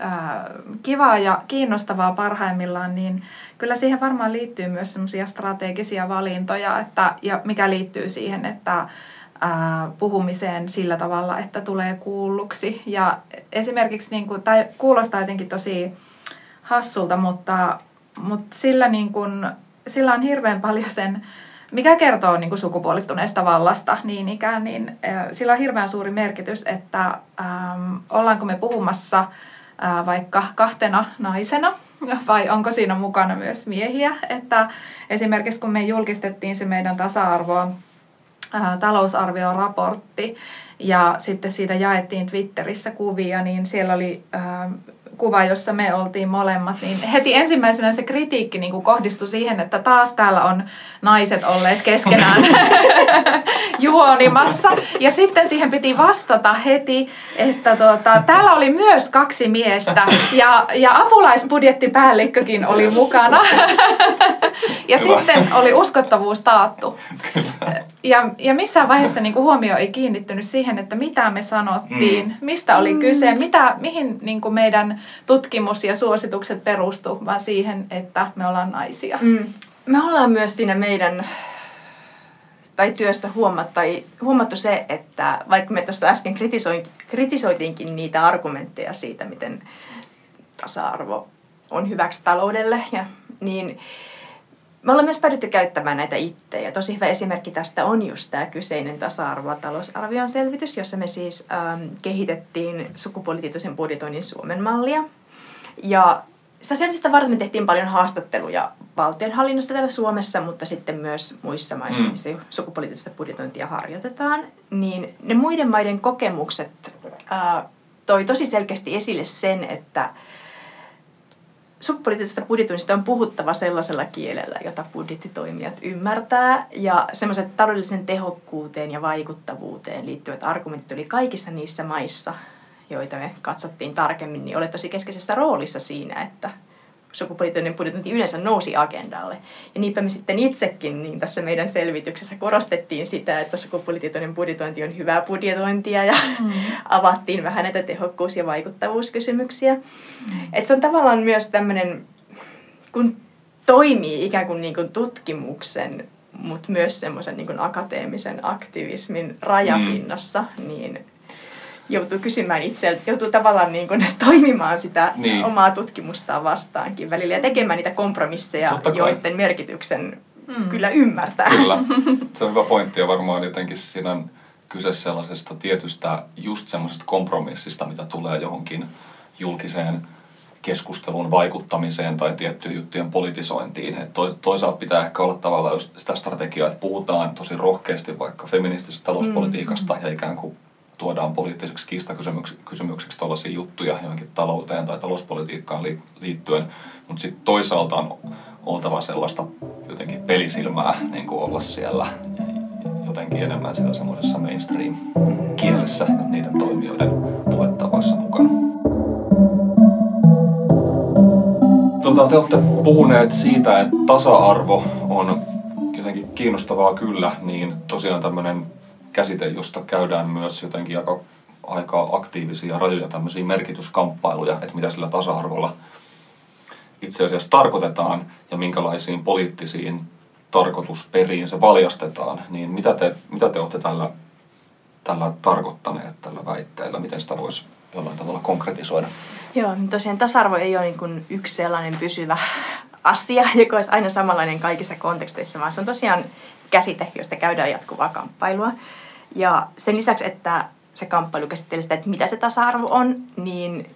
S2: ää, kivaa ja kiinnostavaa parhaimmillaan, niin kyllä siihen varmaan liittyy myös semmoisia strategisia valintoja, että, ja mikä liittyy siihen, että puhumiseen sillä tavalla, että tulee kuulluksi. Ja esimerkiksi, niin kuin, tai kuulostaa jotenkin tosi hassulta, mutta, mutta sillä, niin kuin, sillä on hirveän paljon sen, mikä kertoo niin kuin sukupuolittuneesta vallasta niin ikään, niin sillä on hirveän suuri merkitys, että ähm, ollaanko me puhumassa ää, vaikka kahtena naisena vai onko siinä mukana myös miehiä. Että esimerkiksi kun me julkistettiin se meidän tasa-arvoa talousarvioraportti ja sitten siitä jaettiin Twitterissä kuvia, niin siellä oli kuva, jossa me oltiin molemmat, niin heti ensimmäisenä se kritiikki niin kuin kohdistui siihen, että taas täällä on naiset olleet keskenään juonimassa. Ja sitten siihen piti vastata heti, että tuota, täällä oli myös kaksi miestä ja, ja apulaisbudjettipäällikkökin oli mukana. ja sitten oli uskottavuus taattu. Ja, ja missään vaiheessa niin kuin huomio ei kiinnittynyt siihen, että mitä me sanottiin, mm. mistä oli kyse, mitä, mihin niin kuin meidän tutkimus ja suositukset perustu, vaan siihen, että me ollaan naisia.
S3: Mm. Me ollaan myös siinä meidän tai työssä huomattu, tai huomattu se, että vaikka me tuossa äsken kritisoitiinkin niitä argumentteja siitä, miten tasa-arvo on hyväksi taloudelle, ja, niin me ollaan myös päädytty käyttämään näitä itse. Ja tosi hyvä esimerkki tästä on just tämä kyseinen tasa-arvoa talousarvion selvitys, jossa me siis ähm, kehitettiin sukupuolitietoisen budjetoinnin Suomen mallia. Ja sitä selvitystä varten me tehtiin paljon haastatteluja valtionhallinnosta täällä Suomessa, mutta sitten myös muissa maissa, mm. missä sukupuolitietoista budjetointia harjoitetaan. Niin ne muiden maiden kokemukset äh, toi tosi selkeästi esille sen, että sukupuolittisesta budjetoinnista on puhuttava sellaisella kielellä, jota budjettitoimijat ymmärtää. Ja semmoiset taloudellisen tehokkuuteen ja vaikuttavuuteen liittyvät argumentit oli kaikissa niissä maissa, joita me katsottiin tarkemmin, niin olet tosi keskeisessä roolissa siinä, että sukupuolitietoinen budjetointi yleensä nousi agendalle. Ja niinpä me sitten itsekin niin tässä meidän selvityksessä korostettiin sitä, että sukupuolitietoinen budjetointi on hyvää budjetointia ja mm. avattiin vähän näitä tehokkuus- ja vaikuttavuuskysymyksiä. Mm. Et se on tavallaan myös tämmöinen, kun toimii ikään kuin, niin kuin tutkimuksen, mutta myös semmoisen niin akateemisen aktivismin rajapinnassa, mm. niin joutuu kysymään itseltä, joutuu tavallaan niin kuin toimimaan sitä niin. omaa tutkimustaan vastaankin välillä ja tekemään niitä kompromisseja, joiden merkityksen mm. kyllä ymmärtää.
S1: Kyllä, se on hyvä pointti ja varmaan jotenkin siinä on kyse sellaisesta tietystä just semmoisesta kompromissista, mitä tulee johonkin julkiseen keskustelun vaikuttamiseen tai tiettyjen juttujen politisointiin. Et toisaalta pitää ehkä olla tavallaan just sitä strategiaa, että puhutaan tosi rohkeasti vaikka feministisestä talouspolitiikasta mm. ja ikään kuin tuodaan poliittiseksi kiistakysymykseksi tällaisia juttuja johonkin talouteen tai talouspolitiikkaan liittyen, mutta sitten toisaalta on oltava sellaista jotenkin pelisilmää niin kuin olla siellä jotenkin enemmän siellä semmoisessa mainstream-kielessä ja niiden toimijoiden puhetavassa mukana. Tota, te olette puhuneet siitä, että tasa-arvo on jotenkin kiinnostavaa kyllä, niin tosiaan tämmöinen käsite, josta käydään myös jotenkin aika, aika aktiivisia rajoja tämmöisiä merkityskamppailuja, että mitä sillä tasa-arvolla itse asiassa tarkoitetaan ja minkälaisiin poliittisiin tarkoitusperiin se valjastetaan, niin mitä te, mitä te olette tällä, tällä tarkoittaneet tällä väitteellä, miten sitä voisi jollain tavalla konkretisoida?
S3: Joo, niin tosiaan tasa-arvo ei ole niin kuin yksi sellainen pysyvä asia, joka olisi aina samanlainen kaikissa konteksteissa, vaan se on tosiaan käsite, josta käydään jatkuvaa kamppailua. Ja sen lisäksi, että se kamppailu käsittelee sitä, että mitä se tasa-arvo on, niin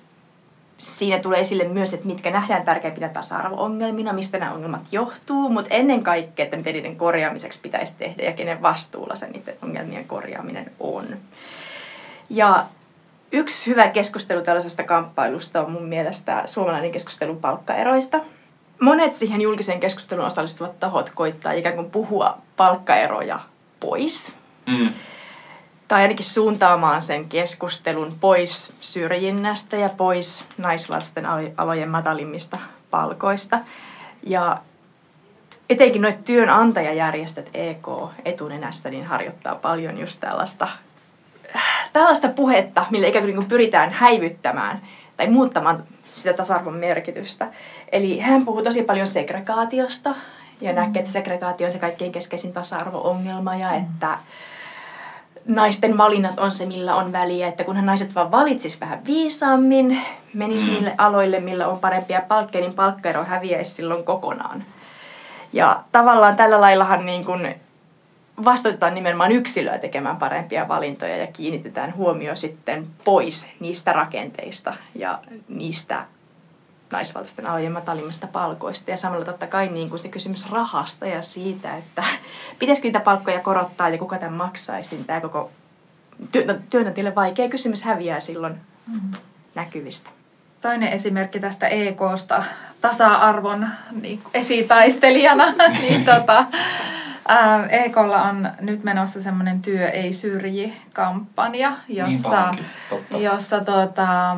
S3: siinä tulee esille myös, että mitkä nähdään tärkeimpinä tasa-arvo-ongelmina, mistä nämä ongelmat johtuu, mutta ennen kaikkea, että miten niiden korjaamiseksi pitäisi tehdä ja kenen vastuulla se niiden ongelmien korjaaminen on. Ja yksi hyvä keskustelu tällaisesta kamppailusta on mun mielestä suomalainen keskustelu palkkaeroista. Monet siihen julkiseen keskusteluun osallistuvat tahot koittaa ikään kuin puhua palkkaeroja pois. Mm tai ainakin suuntaamaan sen keskustelun pois syrjinnästä ja pois naisvaltaisten alojen matalimmista palkoista. Ja etenkin noit työnantajajärjestöt EK etunenässä niin harjoittaa paljon just tällaista, tällaista puhetta, millä ikään kuin pyritään häivyttämään tai muuttamaan sitä tasa-arvon merkitystä. Eli hän puhuu tosi paljon segregaatiosta ja näkee, että segregaatio on se kaikkein keskeisin tasa-arvo-ongelma ja mm. Naisten valinnat on se, millä on väliä, että kunhan naiset vaan valitsis vähän viisaammin, menis mm. niille aloille, millä on parempia palkkeja, niin palkkaero häviäisi silloin kokonaan. Ja tavallaan tällä laillahan niin kun vastuutetaan nimenomaan yksilöä tekemään parempia valintoja ja kiinnitetään huomio sitten pois niistä rakenteista ja niistä naisvaltaisten alojen matalimmista palkoista. Ja samalla totta kai niin kuin se kysymys rahasta ja siitä, että pitäisikö niitä palkkoja korottaa ja kuka tämän maksaisi, niin tämä koko työnantajalle vaikea kysymys häviää silloin mm-hmm. näkyvistä.
S2: Toinen esimerkki tästä EKsta tasa-arvon niin esitaistelijana, niin tota, ää, EKlla on nyt menossa semmoinen työ ei syrji kampanja, jossa, niin jossa, tota,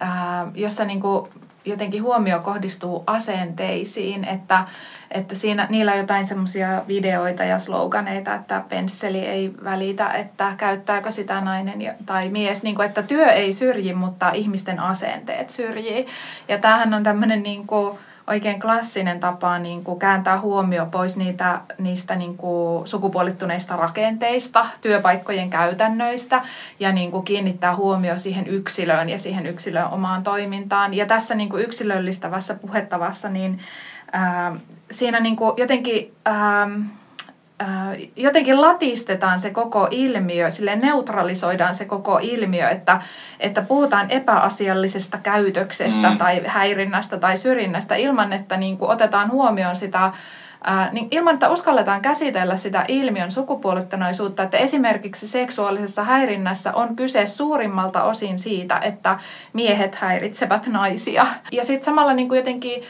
S2: ää, jossa niinku jotenkin huomio kohdistuu asenteisiin, että, että siinä, niillä on jotain semmoisia videoita ja sloganeita, että pensseli ei välitä, että käyttääkö sitä nainen tai mies, niin kuin, että työ ei syrji, mutta ihmisten asenteet syrjii. Ja tämähän on tämmöinen niin kuin, oikein klassinen tapa niin kuin kääntää huomio pois niitä, niistä niin kuin sukupuolittuneista rakenteista, työpaikkojen käytännöistä ja niin kuin kiinnittää huomio siihen yksilöön ja siihen yksilön omaan toimintaan. Ja tässä niin kuin yksilöllistävässä puhettavassa, niin ää, siinä niin kuin jotenkin... Ää, jotenkin latistetaan se koko ilmiö, sille neutralisoidaan se koko ilmiö, että, että puhutaan epäasiallisesta käytöksestä mm. tai häirinnästä tai syrjinnästä ilman, että niin kuin otetaan huomioon sitä Ää, niin ilman, että uskalletaan käsitellä sitä ilmiön sukupuolittuneisuutta, että esimerkiksi seksuaalisessa häirinnässä on kyse suurimmalta osin siitä, että miehet häiritsevät naisia. Ja sitten samalla niin kuin jotenkin...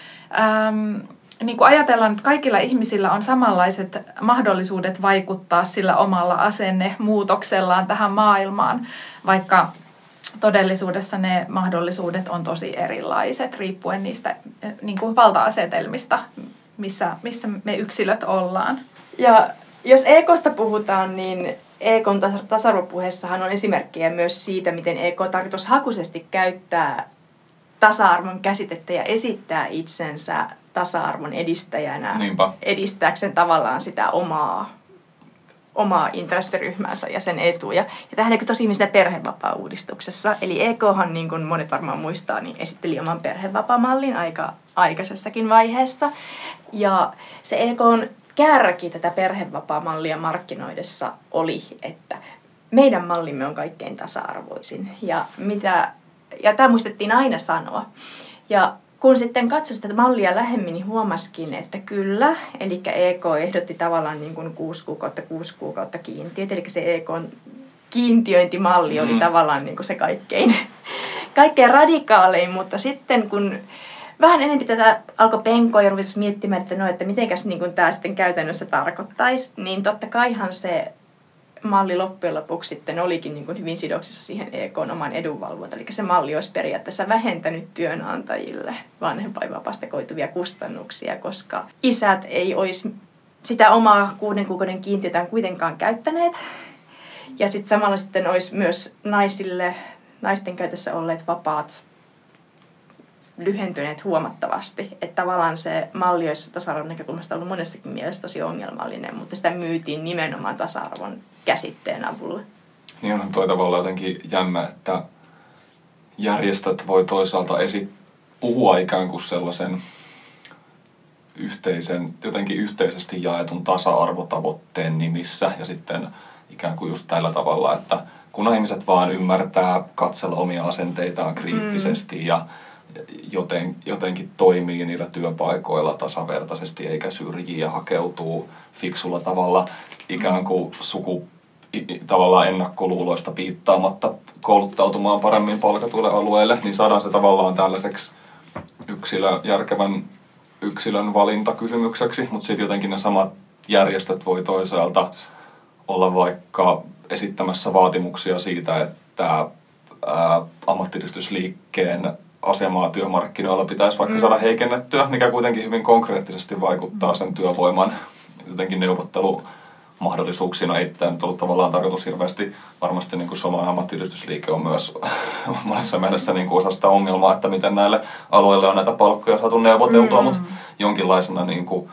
S2: Äm, niin kuin ajatellaan, että kaikilla ihmisillä on samanlaiset mahdollisuudet vaikuttaa sillä omalla asennemuutoksellaan tähän maailmaan, vaikka todellisuudessa ne mahdollisuudet on tosi erilaiset riippuen niistä eh, niin kuin valta-asetelmista, missä, missä me yksilöt ollaan.
S3: Ja jos EKsta puhutaan, niin EKn tasa-arvopuheessahan on esimerkkejä myös siitä, miten EK tarkoitushakuisesti käyttää tasa-arvon käsitettä ja esittää itsensä tasa-arvon edistäjänä
S1: Niinpä.
S3: edistääkseen tavallaan sitä omaa, omaa intressiryhmänsä ja sen etuja. Ja tähän on tosi ihmisten perhevapaa-uudistuksessa. Eli EKhan, niin kuin monet varmaan muistaa, niin esitteli oman perhevapaamallin aika aikaisessakin vaiheessa. Ja se EKn kärki tätä perhevapaamallia markkinoidessa oli, että meidän mallimme on kaikkein tasa-arvoisin. Ja, mitä, ja tämä muistettiin aina sanoa. Ja kun sitten katsoi sitä mallia lähemmin, niin huomaskin, että kyllä, eli EK ehdotti tavallaan niin kuin 6 kuukautta, 6 kuukautta kiintiöt, eli se EK kiintiöintimalli oli mm. tavallaan niin kuin se kaikkein, kaikkein radikaalein, mutta sitten kun vähän enemmän tätä alkoi penkoa ja ruveta miettimään, että no, että mitenkäs niin tämä sitten käytännössä tarkoittaisi, niin totta kaihan se malli loppujen lopuksi sitten olikin niin kuin hyvin sidoksissa siihen EK oman edunvalvontaan. Eli se malli olisi periaatteessa vähentänyt työnantajille vanhempainvapaasta koituvia kustannuksia, koska isät ei olisi sitä omaa kuuden kuukauden kiintiötään kuitenkaan käyttäneet. Ja sitten samalla sitten olisi myös naisille, naisten käytössä olleet vapaat lyhentyneet huomattavasti. Että tavallaan se malli olisi tasa-arvon näkökulmasta ollut monessakin mielessä tosi ongelmallinen, mutta sitä myytiin nimenomaan tasa-arvon käsitteen avulla.
S1: Niin onhan toi tavallaan jotenkin jännä, että järjestöt voi toisaalta esi- puhua ikään kuin sellaisen yhteisen, jotenkin yhteisesti jaetun tasa-arvotavoitteen nimissä ja sitten ikään kuin just tällä tavalla, että kun ihmiset vaan ymmärtää katsella omia asenteitaan kriittisesti mm. ja joten, jotenkin toimii niillä työpaikoilla tasavertaisesti eikä syrjii ja hakeutuu fiksulla tavalla ikään kuin suku tavallaan ennakkoluuloista piittaamatta kouluttautumaan paremmin palkatuille alueille, niin saadaan se tavallaan tällaiseksi yksilö, järkevän yksilön valintakysymykseksi, mutta sitten jotenkin ne samat järjestöt voi toisaalta olla vaikka esittämässä vaatimuksia siitä, että ammattiyhdistysliikkeen asemaa työmarkkinoilla pitäisi vaikka mm. saada heikennettyä, mikä kuitenkin hyvin konkreettisesti vaikuttaa sen työvoiman jotenkin neuvottelu mahdollisuuksina. Ei tämä nyt ollut tavallaan tarkoitus hirveästi. Varmasti niin kuin suomalainen ammattiyhdistysliike on myös monessa mielessä niin kuin osa sitä ongelmaa, että miten näille alueille on näitä palkkoja saatu neuvoteltua, mm. mutta jonkinlaisena niin kuin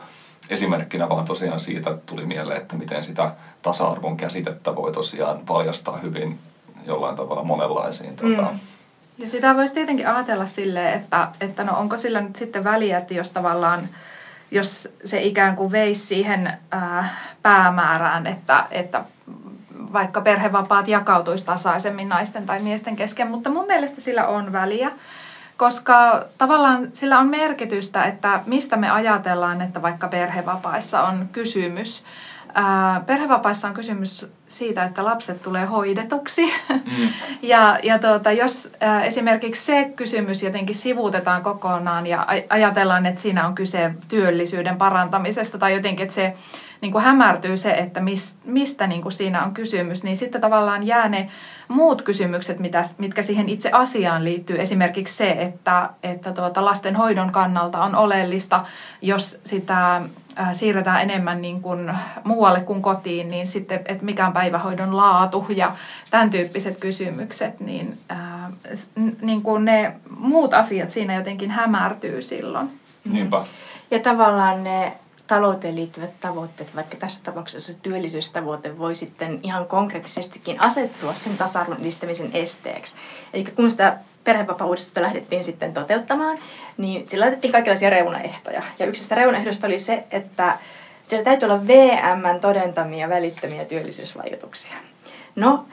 S1: esimerkkinä vaan tosiaan siitä tuli mieleen, että miten sitä tasa-arvon käsitettä voi tosiaan paljastaa hyvin jollain tavalla monenlaisiin tuota, mm.
S2: Ja sitä voisi tietenkin ajatella silleen, että, että no onko sillä nyt sitten väliä, että jos tavallaan jos se ikään kuin veisi siihen päämäärään, että, että vaikka perhevapaat jakautuisi tasaisemmin naisten tai miesten kesken, mutta mun mielestä sillä on väliä, koska tavallaan sillä on merkitystä, että mistä me ajatellaan, että vaikka perhevapaissa on kysymys. Perhevapaissa on kysymys siitä, että lapset tulee hoidetuksi. Mm. ja ja tuota, jos ää, esimerkiksi se kysymys jotenkin sivuutetaan kokonaan ja ajatellaan, että siinä on kyse työllisyyden parantamisesta tai jotenkin, että se niin kuin hämärtyy se, että mis, mistä niin kuin siinä on kysymys, niin sitten tavallaan jää ne muut kysymykset, mitä, mitkä siihen itse asiaan liittyy. Esimerkiksi se, että, että tuota lasten hoidon kannalta on oleellista, jos sitä äh, siirretään enemmän niin kuin muualle kuin kotiin, niin sitten, että mikä on päivähoidon laatu ja tämän tyyppiset kysymykset, niin, äh, niin kuin ne muut asiat siinä jotenkin hämärtyy silloin.
S1: Niinpä.
S3: Ja tavallaan ne talouteen liittyvät tavoitteet, vaikka tässä tapauksessa se työllisyystavoite voi sitten ihan konkreettisestikin asettua sen tasa-arvon edistämisen esteeksi. Eli kun sitä perhevapaa-uudistusta lähdettiin sitten toteuttamaan, niin sillä laitettiin kaikenlaisia reunaehtoja. Ja yksi sitä reunaehdosta oli se, että siellä täytyy olla VM todentamia välittömiä työllisyysvaikutuksia. No,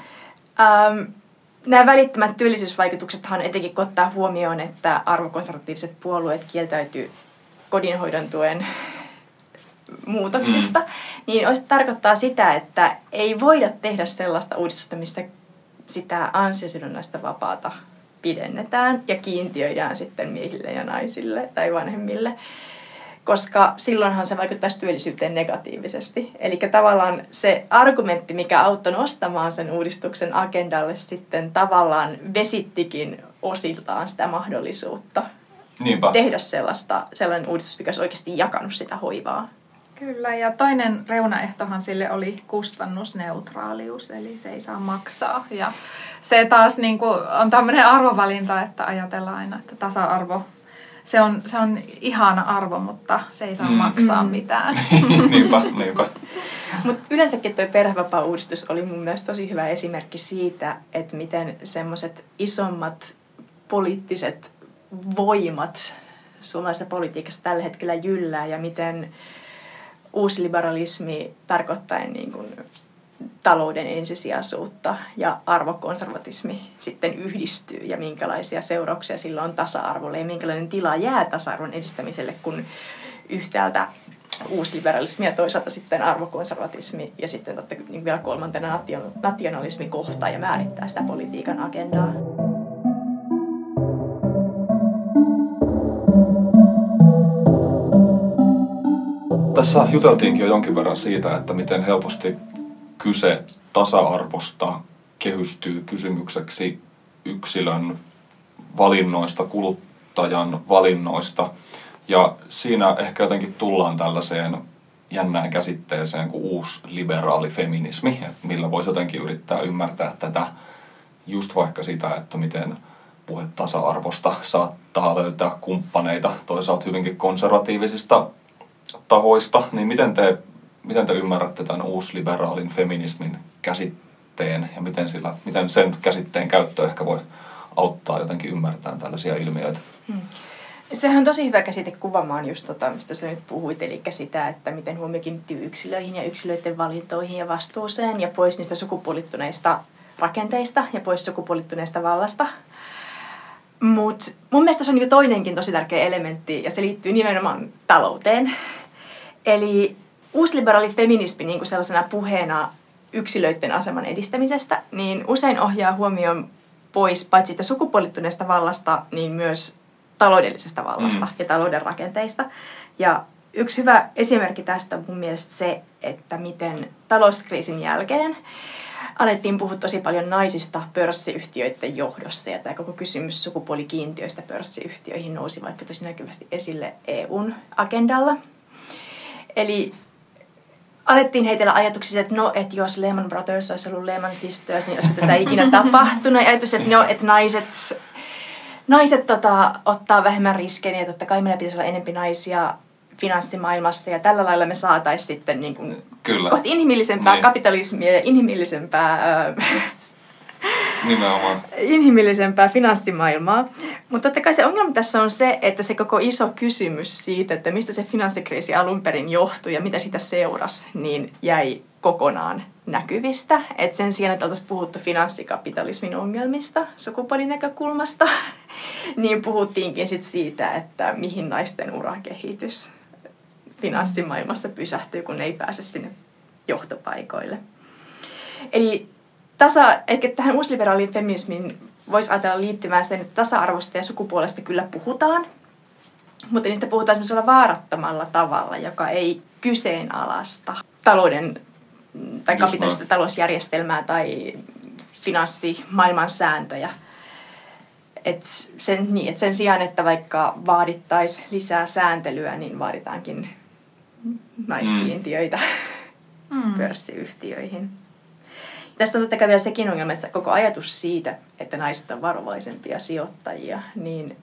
S3: ähm, nämä välittömät työllisyysvaikutuksethan etenkin ottaa huomioon, että arvokonservatiiviset puolueet kieltäytyy kodinhoidon tuen muutoksista, mm. niin olisi, tarkoittaa sitä, että ei voida tehdä sellaista uudistusta, missä sitä ansiosidonnaista vapaata pidennetään ja kiintiöidään sitten miehille ja naisille tai vanhemmille, koska silloinhan se vaikuttaisi työllisyyteen negatiivisesti. Eli tavallaan se argumentti, mikä auttoi nostamaan sen uudistuksen agendalle sitten tavallaan vesittikin osiltaan sitä mahdollisuutta Niinpä. tehdä sellaista, sellainen uudistus, mikä olisi oikeasti jakanut sitä hoivaa.
S2: Kyllä, ja toinen reunaehtohan sille oli kustannusneutraalius, eli se ei saa maksaa. Ja se taas niin kuin on tämmöinen arvovalinta, että ajatellaan aina, että tasa-arvo, se on, se on ihana arvo, mutta se ei saa mm. maksaa mm. mitään.
S1: niinpä, niinpä.
S3: Mutta yleensäkin tuo perhevapaa-uudistus oli mun mielestä tosi hyvä esimerkki siitä, että miten semmoiset isommat poliittiset voimat suomalaisessa politiikassa tällä hetkellä jyllää ja miten uusliberalismi tarkoittaa niin kuin talouden ensisijaisuutta ja arvokonservatismi sitten yhdistyy ja minkälaisia seurauksia sillä on tasa-arvolle ja minkälainen tila jää tasa-arvon edistämiselle, kun yhtäältä uusliberalismi ja toisaalta sitten arvokonservatismi ja sitten totta niin vielä kolmantena nationalismi kohtaa ja määrittää sitä politiikan agendaa.
S1: Tässä juteltiinkin jo jonkin verran siitä, että miten helposti kyse tasa-arvosta kehystyy kysymykseksi yksilön valinnoista, kuluttajan valinnoista. Ja siinä ehkä jotenkin tullaan tällaiseen jännään käsitteeseen kuin uusi liberaali feminismi, että millä voisi jotenkin yrittää ymmärtää tätä just vaikka sitä, että miten puhe tasa-arvosta saattaa löytää kumppaneita toisaalta hyvinkin konservatiivisista tahoista, niin miten te, miten te ymmärrätte tämän uusliberaalin feminismin käsitteen ja miten, sillä, miten sen käsitteen käyttö ehkä voi auttaa jotenkin ymmärtämään tällaisia ilmiöitä. Hmm.
S3: Sehän on tosi hyvä käsite kuvaamaan just tota, mistä sä nyt puhuit, eli sitä, että miten huomio kiinnittyy yksilöihin ja yksilöiden valintoihin ja vastuuseen ja pois niistä sukupuolittuneista rakenteista ja pois sukupuolittuneesta vallasta. Mutta mun mielestä se on jo toinenkin tosi tärkeä elementti ja se liittyy nimenomaan talouteen. Eli uusliberaali feminismi niin kuin sellaisena puheena yksilöiden aseman edistämisestä, niin usein ohjaa huomioon pois paitsi sitä sukupuolittuneesta vallasta, niin myös taloudellisesta vallasta mm. ja talouden rakenteista. Ja yksi hyvä esimerkki tästä on mun mielestä se, että miten talouskriisin jälkeen alettiin puhua tosi paljon naisista pörssiyhtiöiden johdossa. Ja tämä koko kysymys sukupuolikiintiöistä pörssiyhtiöihin nousi vaikka tosi näkyvästi esille EUn agendalla. Eli alettiin heitellä ajatuksia, että no, että jos Lehman Brothers olisi ollut Lehman Sisters, niin olisiko tätä ikinä tapahtunut. Ja ajatus, että no, että naiset, naiset tota, ottaa vähemmän riskejä, ja totta kai meillä pitäisi olla enempi naisia finanssimaailmassa ja tällä lailla me saataisiin sitten niin kuin
S1: Kyllä.
S3: kohti inhimillisempää niin. kapitalismia ja inhimillisempää,
S1: Nimenomaan.
S3: inhimillisempää finanssimaailmaa. Mutta totta kai se ongelma tässä on se, että se koko iso kysymys siitä, että mistä se finanssikriisi alun perin johtui ja mitä sitä seurasi, niin jäi kokonaan näkyvistä. Et sen sijaan, että oltaisiin puhuttu finanssikapitalismin ongelmista sukupuolinäkökulmasta, niin puhuttiinkin sit siitä, että mihin naisten urakehitys finanssimaailmassa pysähtyy, kun ne ei pääse sinne johtopaikoille. Eli tasa, ehkä tähän uusliberaaliin feminismiin voisi ajatella liittymään sen, että tasa-arvosta ja sukupuolesta kyllä puhutaan, mutta niistä puhutaan sellaisella vaarattomalla tavalla, joka ei kyseenalaista talouden tai kapitalista talousjärjestelmää tai finanssimaailman sääntöjä. Et sen, niin, et sen sijaan, että vaikka vaadittaisiin lisää sääntelyä, niin vaaditaankin naiskiintiöitä mm. pörssiyhtiöihin. Tästä on totta kai vielä sekin ongelma, että koko ajatus siitä, että naiset on varovaisempia sijoittajia, niin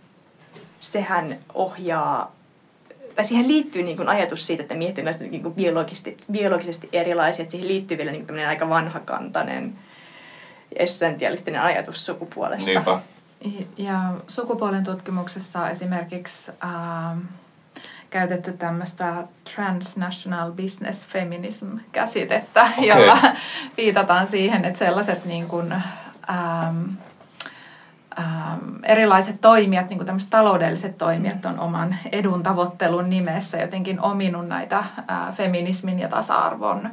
S3: sehän ohjaa, tai siihen liittyy niin kuin ajatus siitä, että miehet naiset niin kuin biologisesti, biologisesti erilaisia, että siihen liittyy vielä niin kuin aika vanhakantainen, essentialistinen ajatus sukupuolesta.
S1: Niinpä.
S2: Ja sukupuolen tutkimuksessa esimerkiksi... Äh, käytetty tämmöistä transnational business feminism-käsitettä, okay. jolla viitataan siihen, että sellaiset niin kuin, ähm, ähm, erilaiset toimijat, niin kuin tämmöiset taloudelliset toimijat on oman edun tavoittelun nimessä jotenkin ominut näitä äh, feminismin ja tasa-arvon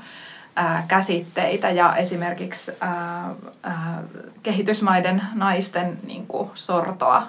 S2: äh, käsitteitä ja esimerkiksi äh, äh, kehitysmaiden naisten niin kuin, sortoa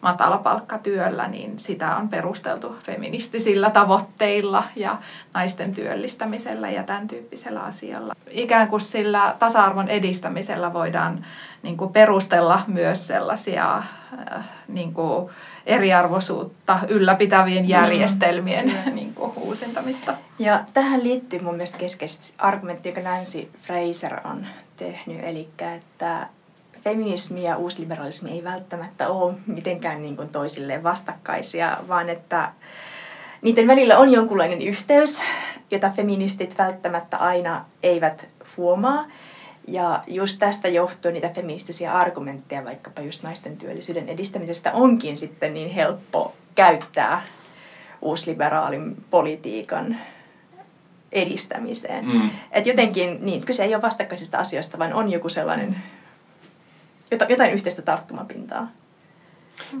S2: matalapalkkatyöllä, niin sitä on perusteltu feministisillä tavoitteilla ja naisten työllistämisellä ja tämän tyyppisellä asialla. Ikään kuin sillä tasa-arvon edistämisellä voidaan niin kuin perustella myös sellaisia äh, niin kuin eriarvoisuutta ylläpitävien järjestelmien niin kuin, uusintamista.
S3: Ja tähän liittyy mun mielestä keskeisesti argumentti, joka Nancy Fraser on tehnyt, eli että feminismi ja uusliberalismi ei välttämättä ole mitenkään niin kuin toisilleen vastakkaisia, vaan että niiden välillä on jonkunlainen yhteys, jota feministit välttämättä aina eivät huomaa. Ja just tästä johtuen niitä feministisiä argumentteja vaikkapa just naisten työllisyyden edistämisestä onkin sitten niin helppo käyttää uusliberaalin politiikan edistämiseen. Mm. Et jotenkin, niin, kyse ei ole vastakkaisista asioista, vaan on joku sellainen jotain yhteistä tarttumapintaa.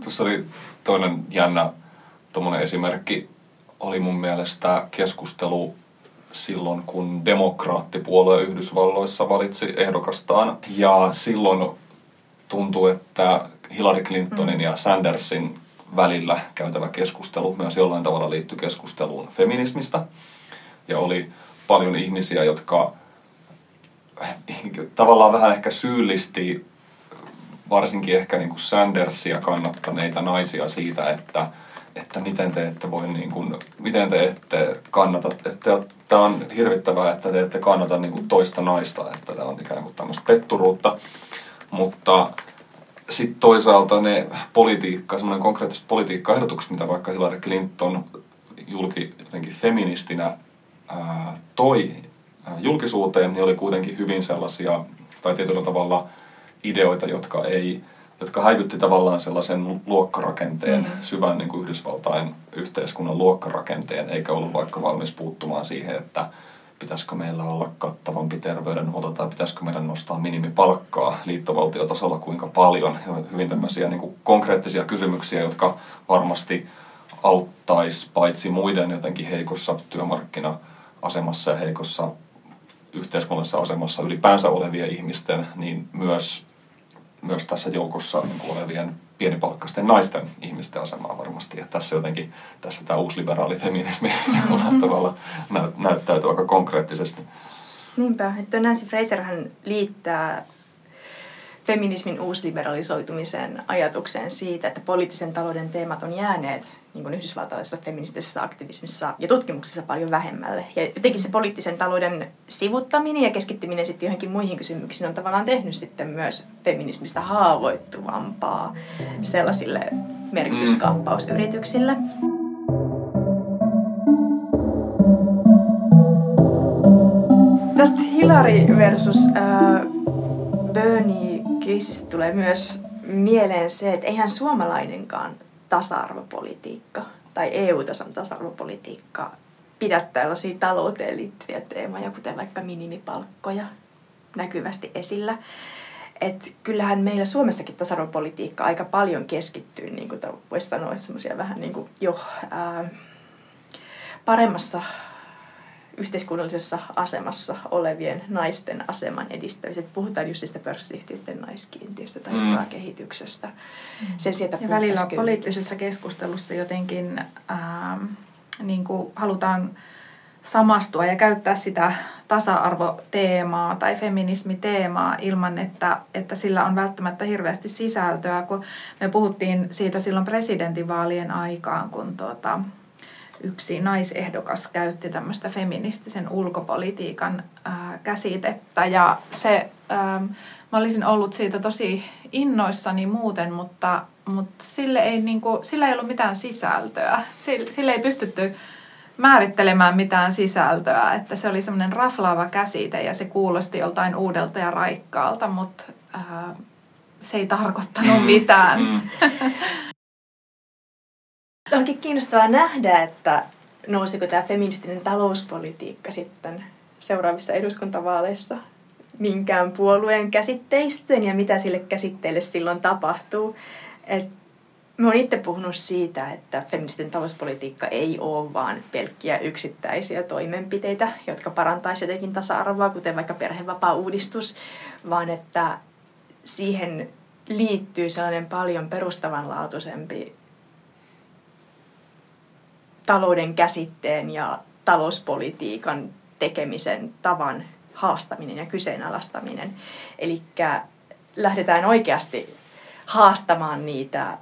S1: Tuossa oli toinen jännä esimerkki, oli mun mielestä keskustelu silloin, kun demokraattipuolue Yhdysvalloissa valitsi ehdokastaan. Ja silloin tuntui, että Hillary Clintonin mm. ja Sandersin välillä käytävä keskustelu myös jollain tavalla liittyi keskusteluun feminismistä. Ja oli paljon ihmisiä, jotka tavallaan vähän ehkä syyllisti varsinkin ehkä niin kuin Sandersia kannattaneita naisia siitä, että, että miten te ette voi niin kuin, miten te ette kannata, että tämä on hirvittävää, että te ette kannata niin kuin toista naista, että tämä on ikään kuin tämmöistä petturuutta, mutta sitten toisaalta ne politiikka, semmoinen konkreettiset politiikkaehdotukset, mitä vaikka Hillary Clinton julki jotenkin feministinä ää, toi julkisuuteen, niin oli kuitenkin hyvin sellaisia, tai tietyllä tavalla ideoita, jotka ei jotka häivytti tavallaan sellaisen luokkarakenteen, mm. syvän niin kuin Yhdysvaltain yhteiskunnan luokkarakenteen, eikä ollut vaikka valmis puuttumaan siihen, että pitäisikö meillä olla kattavampi terveydenhuolto tai pitäisikö meidän nostaa minimipalkkaa liittovaltiotasolla kuinka paljon. Ja hyvin tämmöisiä niin kuin konkreettisia kysymyksiä, jotka varmasti auttaisi paitsi muiden jotenkin heikossa työmarkkina-asemassa ja heikossa yhteiskunnallisessa asemassa ylipäänsä olevien ihmisten, niin myös, myös tässä joukossa niin olevien pienipalkkaisten naisten ihmisten asemaa varmasti. Että tässä jotenkin, tässä tämä uusliberaali feminismi jollain tavalla näyttäytyy aika konkreettisesti.
S3: Niinpä, että Nancy Fraser hän liittää feminismin uusliberalisoitumisen ajatukseen siitä, että poliittisen talouden teemat on jääneet niin kuin yhdysvaltalaisessa feministisessä aktivismissa ja tutkimuksessa paljon vähemmälle. Ja jotenkin se poliittisen talouden sivuttaminen ja keskittyminen sitten johonkin muihin kysymyksiin on tavallaan tehnyt sitten myös feminismistä haavoittuvampaa sellaisille merkityskaappausyrityksille. Tästä Hillary versus äh, Bernie keisistä tulee myös mieleen se, että eihän suomalainenkaan tasa-arvopolitiikka tai EU-tason tasa-arvopolitiikka pidä tällaisia talouteen liittyviä teemoja, kuten vaikka minimipalkkoja näkyvästi esillä. Et kyllähän meillä Suomessakin tasa-arvopolitiikka aika paljon keskittyy, niin kuin voisi sanoa, semmoisia vähän niin kuin jo ää, paremmassa yhteiskunnallisessa asemassa olevien naisten aseman edistämiset. Puhutaan just siitä pörssiyhtiöiden naiskiintiöstä tai mm. kehityksestä. Mm.
S2: Sen sieltä ja välillä poliittisessa keskustelussa jotenkin ähm, niin kuin halutaan samastua ja käyttää sitä tasa-arvoteemaa tai feminismiteemaa ilman, että, että sillä on välttämättä hirveästi sisältöä. Kun me puhuttiin siitä silloin presidentinvaalien aikaan, kun tuota, yksi naisehdokas käytti tämmöistä feministisen ulkopolitiikan ää, käsitettä ja se, ää, mä olisin ollut siitä tosi innoissani muuten, mutta, mutta sille, ei, niin kuin, sillä ei ollut mitään sisältöä. Sille, sille ei pystytty määrittelemään mitään sisältöä, että se oli semmoinen raflaava käsite ja se kuulosti joltain uudelta ja raikkaalta, mutta ää, se ei tarkoittanut mitään.
S3: Onkin kiinnostavaa nähdä, että nousiko tämä feministinen talouspolitiikka sitten seuraavissa eduskuntavaaleissa minkään puolueen käsitteistöön ja mitä sille käsitteelle silloin tapahtuu. Et mä oon itse puhunut siitä, että feministinen talouspolitiikka ei ole vaan pelkkiä yksittäisiä toimenpiteitä, jotka parantaisivat jotenkin tasa-arvoa, kuten vaikka perhevapaa-uudistus, vaan että siihen liittyy sellainen paljon perustavanlaatuisempi talouden käsitteen ja talouspolitiikan tekemisen tavan haastaminen ja kyseenalaistaminen. Eli lähdetään oikeasti haastamaan niitä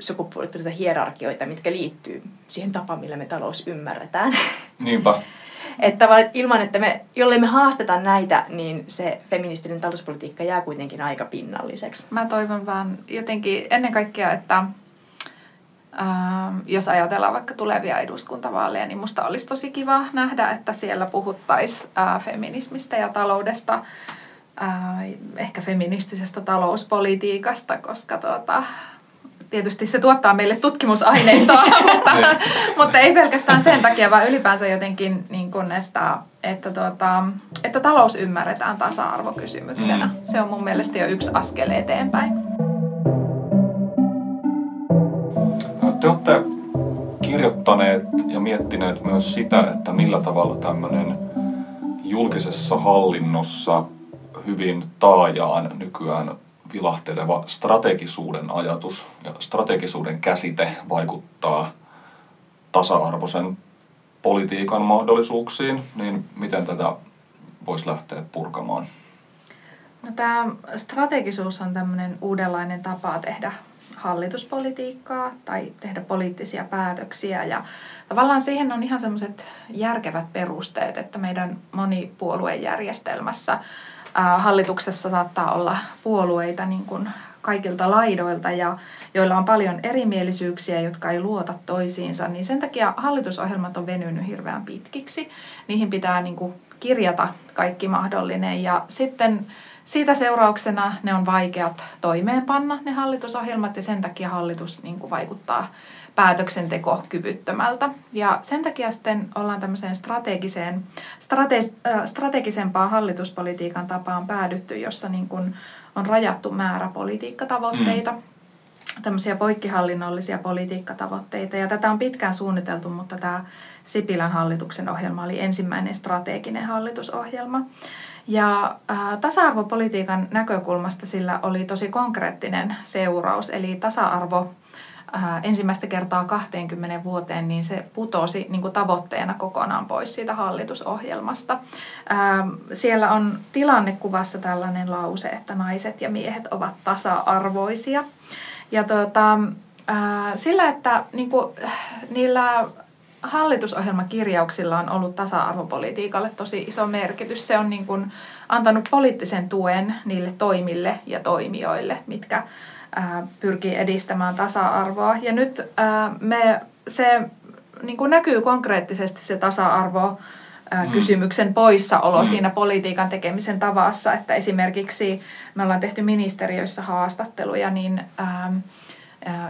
S3: sukupuolittuneita hierarkioita, mitkä liittyy siihen tapaan, millä me talous ymmärretään.
S1: Niinpä.
S3: Että ilman, että me, jollei me haasteta näitä, niin se feministinen talouspolitiikka jää kuitenkin aika pinnalliseksi.
S2: Mä toivon vaan jotenkin ennen kaikkea, että Ähm, jos ajatellaan vaikka tulevia eduskuntavaaleja, niin musta olisi tosi kiva nähdä, että siellä puhuttaisiin äh, feminismistä ja taloudesta, äh, ehkä feministisestä talouspolitiikasta, koska tuota, tietysti se tuottaa meille tutkimusaineistoa, mutta, niin. mutta ei pelkästään sen takia, vaan ylipäänsä jotenkin, niin kun, että, että, tuota, että talous ymmärretään tasa-arvokysymyksenä. Mm. Se on mun mielestä jo yksi askel eteenpäin.
S1: Te olette kirjoittaneet ja miettineet myös sitä, että millä tavalla tämmöinen julkisessa hallinnossa hyvin taajaan nykyään vilahteleva strategisuuden ajatus ja strategisuuden käsite vaikuttaa tasa-arvoisen politiikan mahdollisuuksiin, niin miten tätä voisi lähteä purkamaan?
S2: No, tämä strategisuus on tämmöinen uudenlainen tapa tehdä hallituspolitiikkaa tai tehdä poliittisia päätöksiä. Ja tavallaan siihen on ihan semmoiset järkevät perusteet, että meidän monipuoluejärjestelmässä hallituksessa saattaa olla puolueita niin kuin kaikilta laidoilta ja joilla on paljon erimielisyyksiä, jotka ei luota toisiinsa, niin sen takia hallitusohjelmat on venynyt hirveän pitkiksi. Niihin pitää niin kuin kirjata kaikki mahdollinen ja sitten siitä seurauksena ne on vaikeat toimeenpanna ne hallitusohjelmat ja sen takia hallitus niin kuin vaikuttaa päätöksentekokyvyttömältä. Ja sen takia sitten ollaan tämmöiseen strategiseen, strate, äh, strategisempaan hallituspolitiikan tapaan päädytty, jossa niin kuin on rajattu määrä politiikkatavoitteita. Mm tämmöisiä poikkihallinnollisia politiikkatavoitteita. Ja tätä on pitkään suunniteltu, mutta tämä Sipilän hallituksen ohjelma oli ensimmäinen strateginen hallitusohjelma. Ja äh, tasa-arvopolitiikan näkökulmasta sillä oli tosi konkreettinen seuraus, eli tasa-arvo äh, ensimmäistä kertaa 20 vuoteen, niin se putosi niin kuin tavoitteena kokonaan pois siitä hallitusohjelmasta. Äh, siellä on tilannekuvassa tällainen lause, että naiset ja miehet ovat tasa-arvoisia. Ja tuota, äh, sillä, että niin kuin, niillä hallitusohjelmakirjauksilla on ollut tasa-arvopolitiikalle tosi iso merkitys. Se on niin kuin antanut poliittisen tuen niille toimille ja toimijoille, mitkä pyrkii edistämään tasa-arvoa. Ja nyt me, se niin kuin näkyy konkreettisesti se tasa-arvo mm. kysymyksen poissaolo mm. siinä politiikan tekemisen tavassa, että esimerkiksi me ollaan tehty ministeriöissä haastatteluja, niin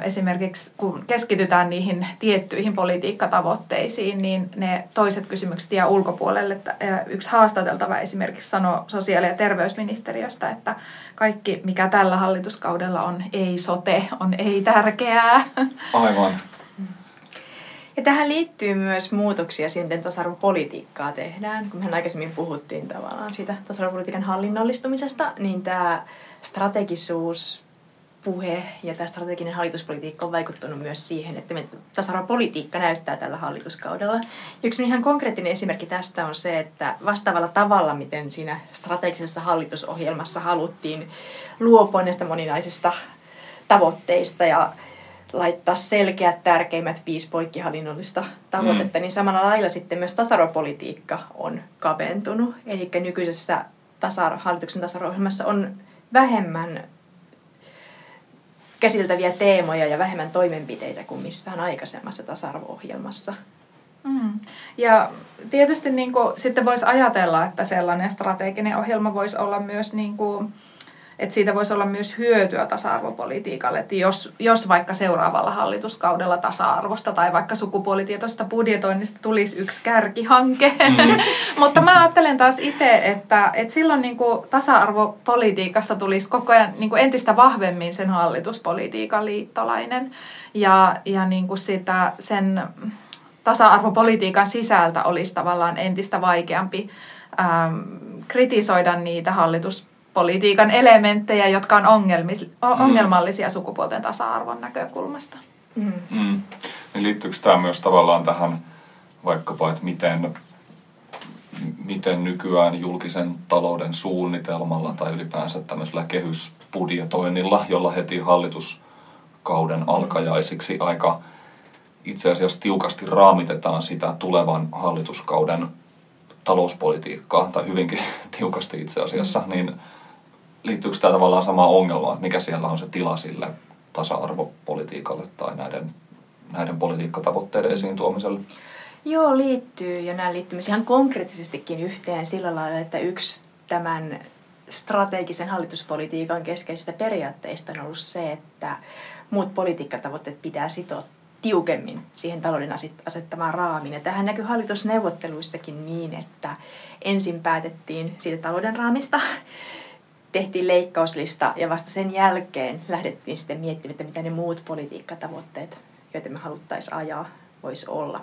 S2: esimerkiksi kun keskitytään niihin tiettyihin politiikkatavoitteisiin, niin ne toiset kysymykset jää ulkopuolelle. Yksi haastateltava esimerkiksi sanoi sosiaali- ja terveysministeriöstä, että kaikki mikä tällä hallituskaudella on ei-sote, on ei-tärkeää.
S1: Aivan.
S3: Ja tähän liittyy myös muutoksia siihen, miten tasa-arvopolitiikkaa tehdään. Kun me aikaisemmin puhuttiin tavallaan siitä tasa-arvopolitiikan hallinnollistumisesta, niin tämä strategisuus puhe ja tämä strateginen hallituspolitiikka on vaikuttanut myös siihen, että tasa-arvopolitiikka näyttää tällä hallituskaudella. Yksi ihan konkreettinen esimerkki tästä on se, että vastaavalla tavalla, miten siinä strategisessa hallitusohjelmassa haluttiin luopua näistä moninaisista tavoitteista ja laittaa selkeät tärkeimmät viisi poikkihallinnollista tavoitetta, mm. niin samalla lailla sitten myös tasa-arvopolitiikka on kaventunut. Eli nykyisessä tasa hallituksen tasa-arvo-ohjelmassa on vähemmän käsiteltäviä teemoja ja vähemmän toimenpiteitä kuin missään aikaisemmassa tasa-arvo-ohjelmassa.
S2: Mm. Ja tietysti niin kuin, sitten voisi ajatella, että sellainen strateginen ohjelma voisi olla myös niin kuin, että siitä voisi olla myös hyötyä tasa-arvopolitiikalle, että jos, jos vaikka seuraavalla hallituskaudella tasa-arvosta tai vaikka sukupuolitietoista budjetoinnista tulisi yksi kärkihanke. Mm. Mutta mä ajattelen taas itse, että, että silloin niin kuin tasa-arvopolitiikasta tulisi koko ajan niin kuin entistä vahvemmin sen hallituspolitiikan liittolainen ja, ja niin kuin sitä, sen tasa-arvopolitiikan sisältä olisi tavallaan entistä vaikeampi ähm, kritisoida niitä hallitus politiikan elementtejä, jotka on ongelmis, mm. ongelmallisia sukupuolten tasa-arvon näkökulmasta.
S1: Mm. Mm. Niin liittyykö tämä myös tavallaan tähän vaikkapa, että miten, miten nykyään julkisen talouden suunnitelmalla tai ylipäänsä tämmöisellä kehysbudjetoinnilla, jolla heti hallituskauden alkajaisiksi aika itse asiassa tiukasti raamitetaan sitä tulevan hallituskauden talouspolitiikkaa, tai hyvinkin tiukasti itse asiassa, mm. niin liittyykö tämä tavallaan sama ongelma, että mikä siellä on se tila sille tasa-arvopolitiikalle tai näiden, näiden politiikkatavoitteiden esiin tuomiselle?
S3: Joo, liittyy ja nämä liittyy myös ihan konkreettisestikin yhteen sillä lailla, että yksi tämän strategisen hallituspolitiikan keskeisistä periaatteista on ollut se, että muut politiikkatavoitteet pitää sitoa tiukemmin siihen talouden asettamaan raamiin. Ja tähän näkyy hallitusneuvotteluissakin niin, että ensin päätettiin siitä talouden raamista, tehtiin leikkauslista ja vasta sen jälkeen lähdettiin sitten miettimään, että mitä ne muut politiikkatavoitteet, joita me haluttaisiin ajaa, voisi olla.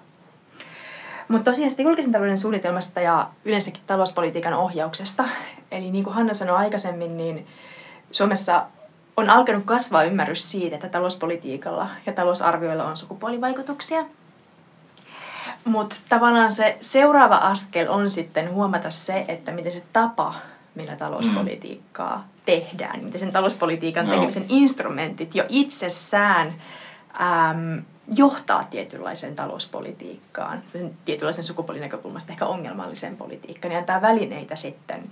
S3: Mutta tosiaan sitten julkisen talouden suunnitelmasta ja yleensäkin talouspolitiikan ohjauksesta. Eli niin kuin Hanna sanoi aikaisemmin, niin Suomessa on alkanut kasvaa ymmärrys siitä, että talouspolitiikalla ja talousarvioilla on sukupuolivaikutuksia. Mutta tavallaan se seuraava askel on sitten huomata se, että miten se tapa millä talouspolitiikkaa mm. tehdään, miten sen talouspolitiikan no. tekemisen instrumentit jo itsessään äm, johtaa tietynlaiseen talouspolitiikkaan, tietynlaisen sukupuolinäkökulmasta ehkä ongelmalliseen politiikkaan, ja antaa välineitä sitten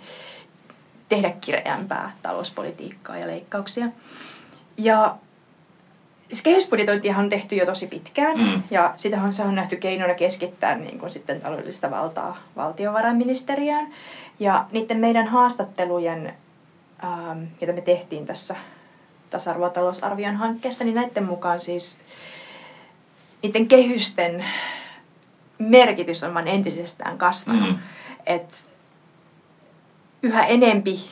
S3: tehdä kireämpää talouspolitiikkaa ja leikkauksia. Ja siis kehysbudjetointihan on tehty jo tosi pitkään, mm. ja sitähän se on nähty keinona keskittää niin kuin sitten taloudellista valtaa valtiovarainministeriään. Ja niiden meidän haastattelujen ähm, mitä me tehtiin tässä tasa-arvotalousarvion hankkeessa, niin näiden mukaan siis niiden kehysten merkitys on vain entisestään kasvanut. Mm. Et yhä enempi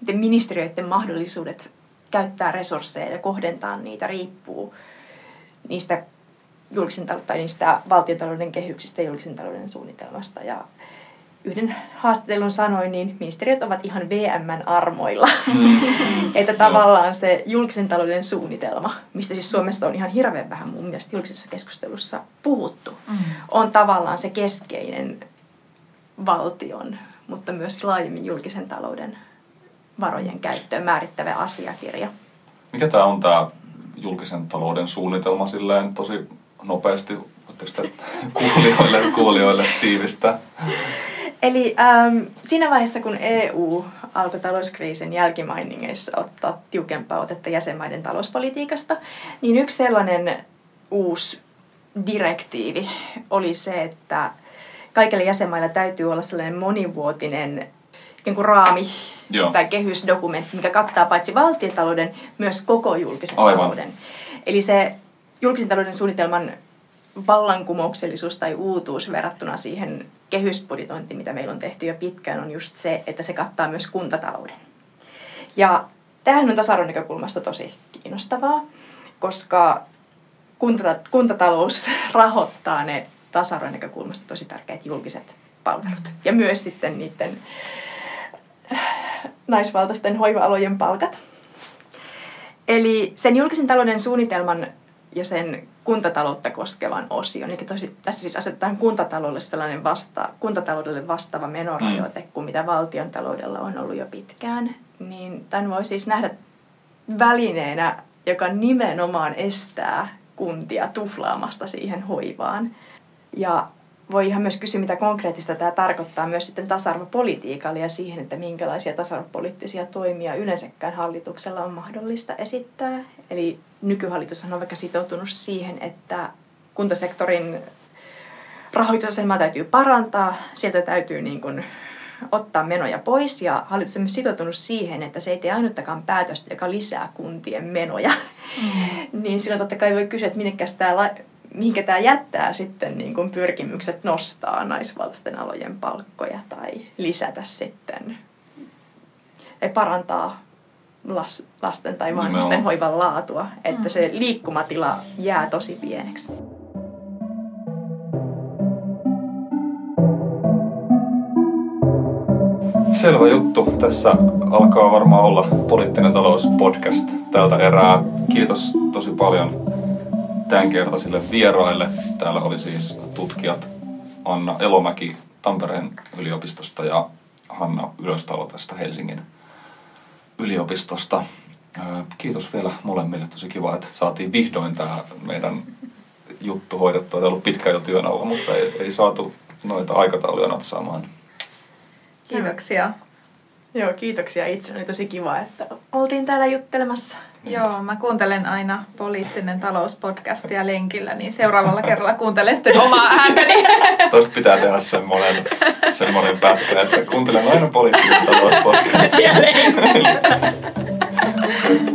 S3: niiden ministeriöiden mahdollisuudet käyttää resursseja ja kohdentaa niitä riippuu niistä julkisen talouden tai niistä valtiontalouden kehyksistä ja julkisen talouden suunnitelmasta. Ja yhden haastattelun sanoin, niin ministeriöt ovat ihan VMn armoilla. Mm. että tavallaan se julkisen talouden suunnitelma, mistä siis Suomessa on ihan hirveän vähän mun mielestä julkisessa keskustelussa puhuttu, mm. on tavallaan se keskeinen valtion, mutta myös laajemmin julkisen talouden varojen käyttöön määrittävä asiakirja.
S1: Mikä tämä on tämä julkisen talouden suunnitelma silleen tosi nopeasti? Voitteko kuulijoille, kuulijoille tiivistää?
S3: Eli ähm, siinä vaiheessa, kun EU alkoi talouskriisin jälkimainingeissa ottaa tiukempaa otetta jäsenmaiden talouspolitiikasta, niin yksi sellainen uusi direktiivi oli se, että kaikille jäsenmaille täytyy olla sellainen monivuotinen niin kuin raami Joo. tai kehysdokumentti, mikä kattaa paitsi valtiontalouden, myös koko julkisen Aivan. talouden. Eli se julkisen talouden suunnitelman vallankumouksellisuus tai uutuus verrattuna siihen kehysbudjetointiin, mitä meillä on tehty jo pitkään, on just se, että se kattaa myös kuntatalouden. Ja tämähän on tasa-arvon näkökulmasta tosi kiinnostavaa, koska kuntatalous rahoittaa ne tasa-arvon näkökulmasta tosi tärkeät julkiset palvelut. Ja myös sitten niiden naisvaltaisten hoiva-alojen palkat. Eli sen julkisen talouden suunnitelman ja sen kuntataloutta koskevan osion. Eli tosi, tässä siis asetetaan kuntataloudelle sellainen vasta, kuntataloudelle vastaava menorajoite mm. kuin mitä valtion taloudella on ollut jo pitkään. Niin tämän voi siis nähdä välineenä, joka nimenomaan estää kuntia tuflaamasta siihen hoivaan. Ja voi ihan myös kysyä, mitä konkreettista tämä tarkoittaa myös sitten tasa-arvopolitiikalle ja siihen, että minkälaisia tasa-arvopoliittisia toimia yleensäkään hallituksella on mahdollista esittää. Eli nykyhallitus on vaikka sitoutunut siihen, että kuntasektorin rahoitusasemaa täytyy parantaa, sieltä täytyy niin kuin ottaa menoja pois ja hallitus on myös sitoutunut siihen, että se ei tee ainuttakaan päätöstä, joka lisää kuntien menoja. Mm. niin silloin totta kai voi kysyä, että minnekäs tämä mihinkä tämä jättää sitten niin kuin pyrkimykset nostaa naisvaltaisten alojen palkkoja tai lisätä sitten tai parantaa las, lasten tai vanhusten no. hoivan laatua, että mm. se liikkumatila jää tosi pieneksi.
S1: Selvä juttu. Tässä alkaa varmaan olla poliittinen talous podcast tältä erää. Kiitos tosi paljon tämänkertaisille vieraille. Täällä oli siis tutkijat Anna Elomäki Tampereen yliopistosta ja Hanna Ylöstalo tästä Helsingin yliopistosta. Kiitos vielä molemmille. Tosi kiva, että saatiin vihdoin tämä meidän juttu hoidettua. Tämä on ollut pitkä jo työn alla, mutta ei, ei saatu noita aikatauluja natsaamaan.
S2: Kiitoksia.
S3: Joo, kiitoksia itse. Oli tosi kiva, että oltiin täällä juttelemassa.
S2: Joo, mä kuuntelen aina poliittinen talouspodcastia lenkillä, niin seuraavalla kerralla kuuntelen sitten omaa ääntäni.
S1: Tuosta pitää tehdä semmoinen, semmoinen pätkä, että kuuntelen aina poliittinen talouspodcastia. lenkillä.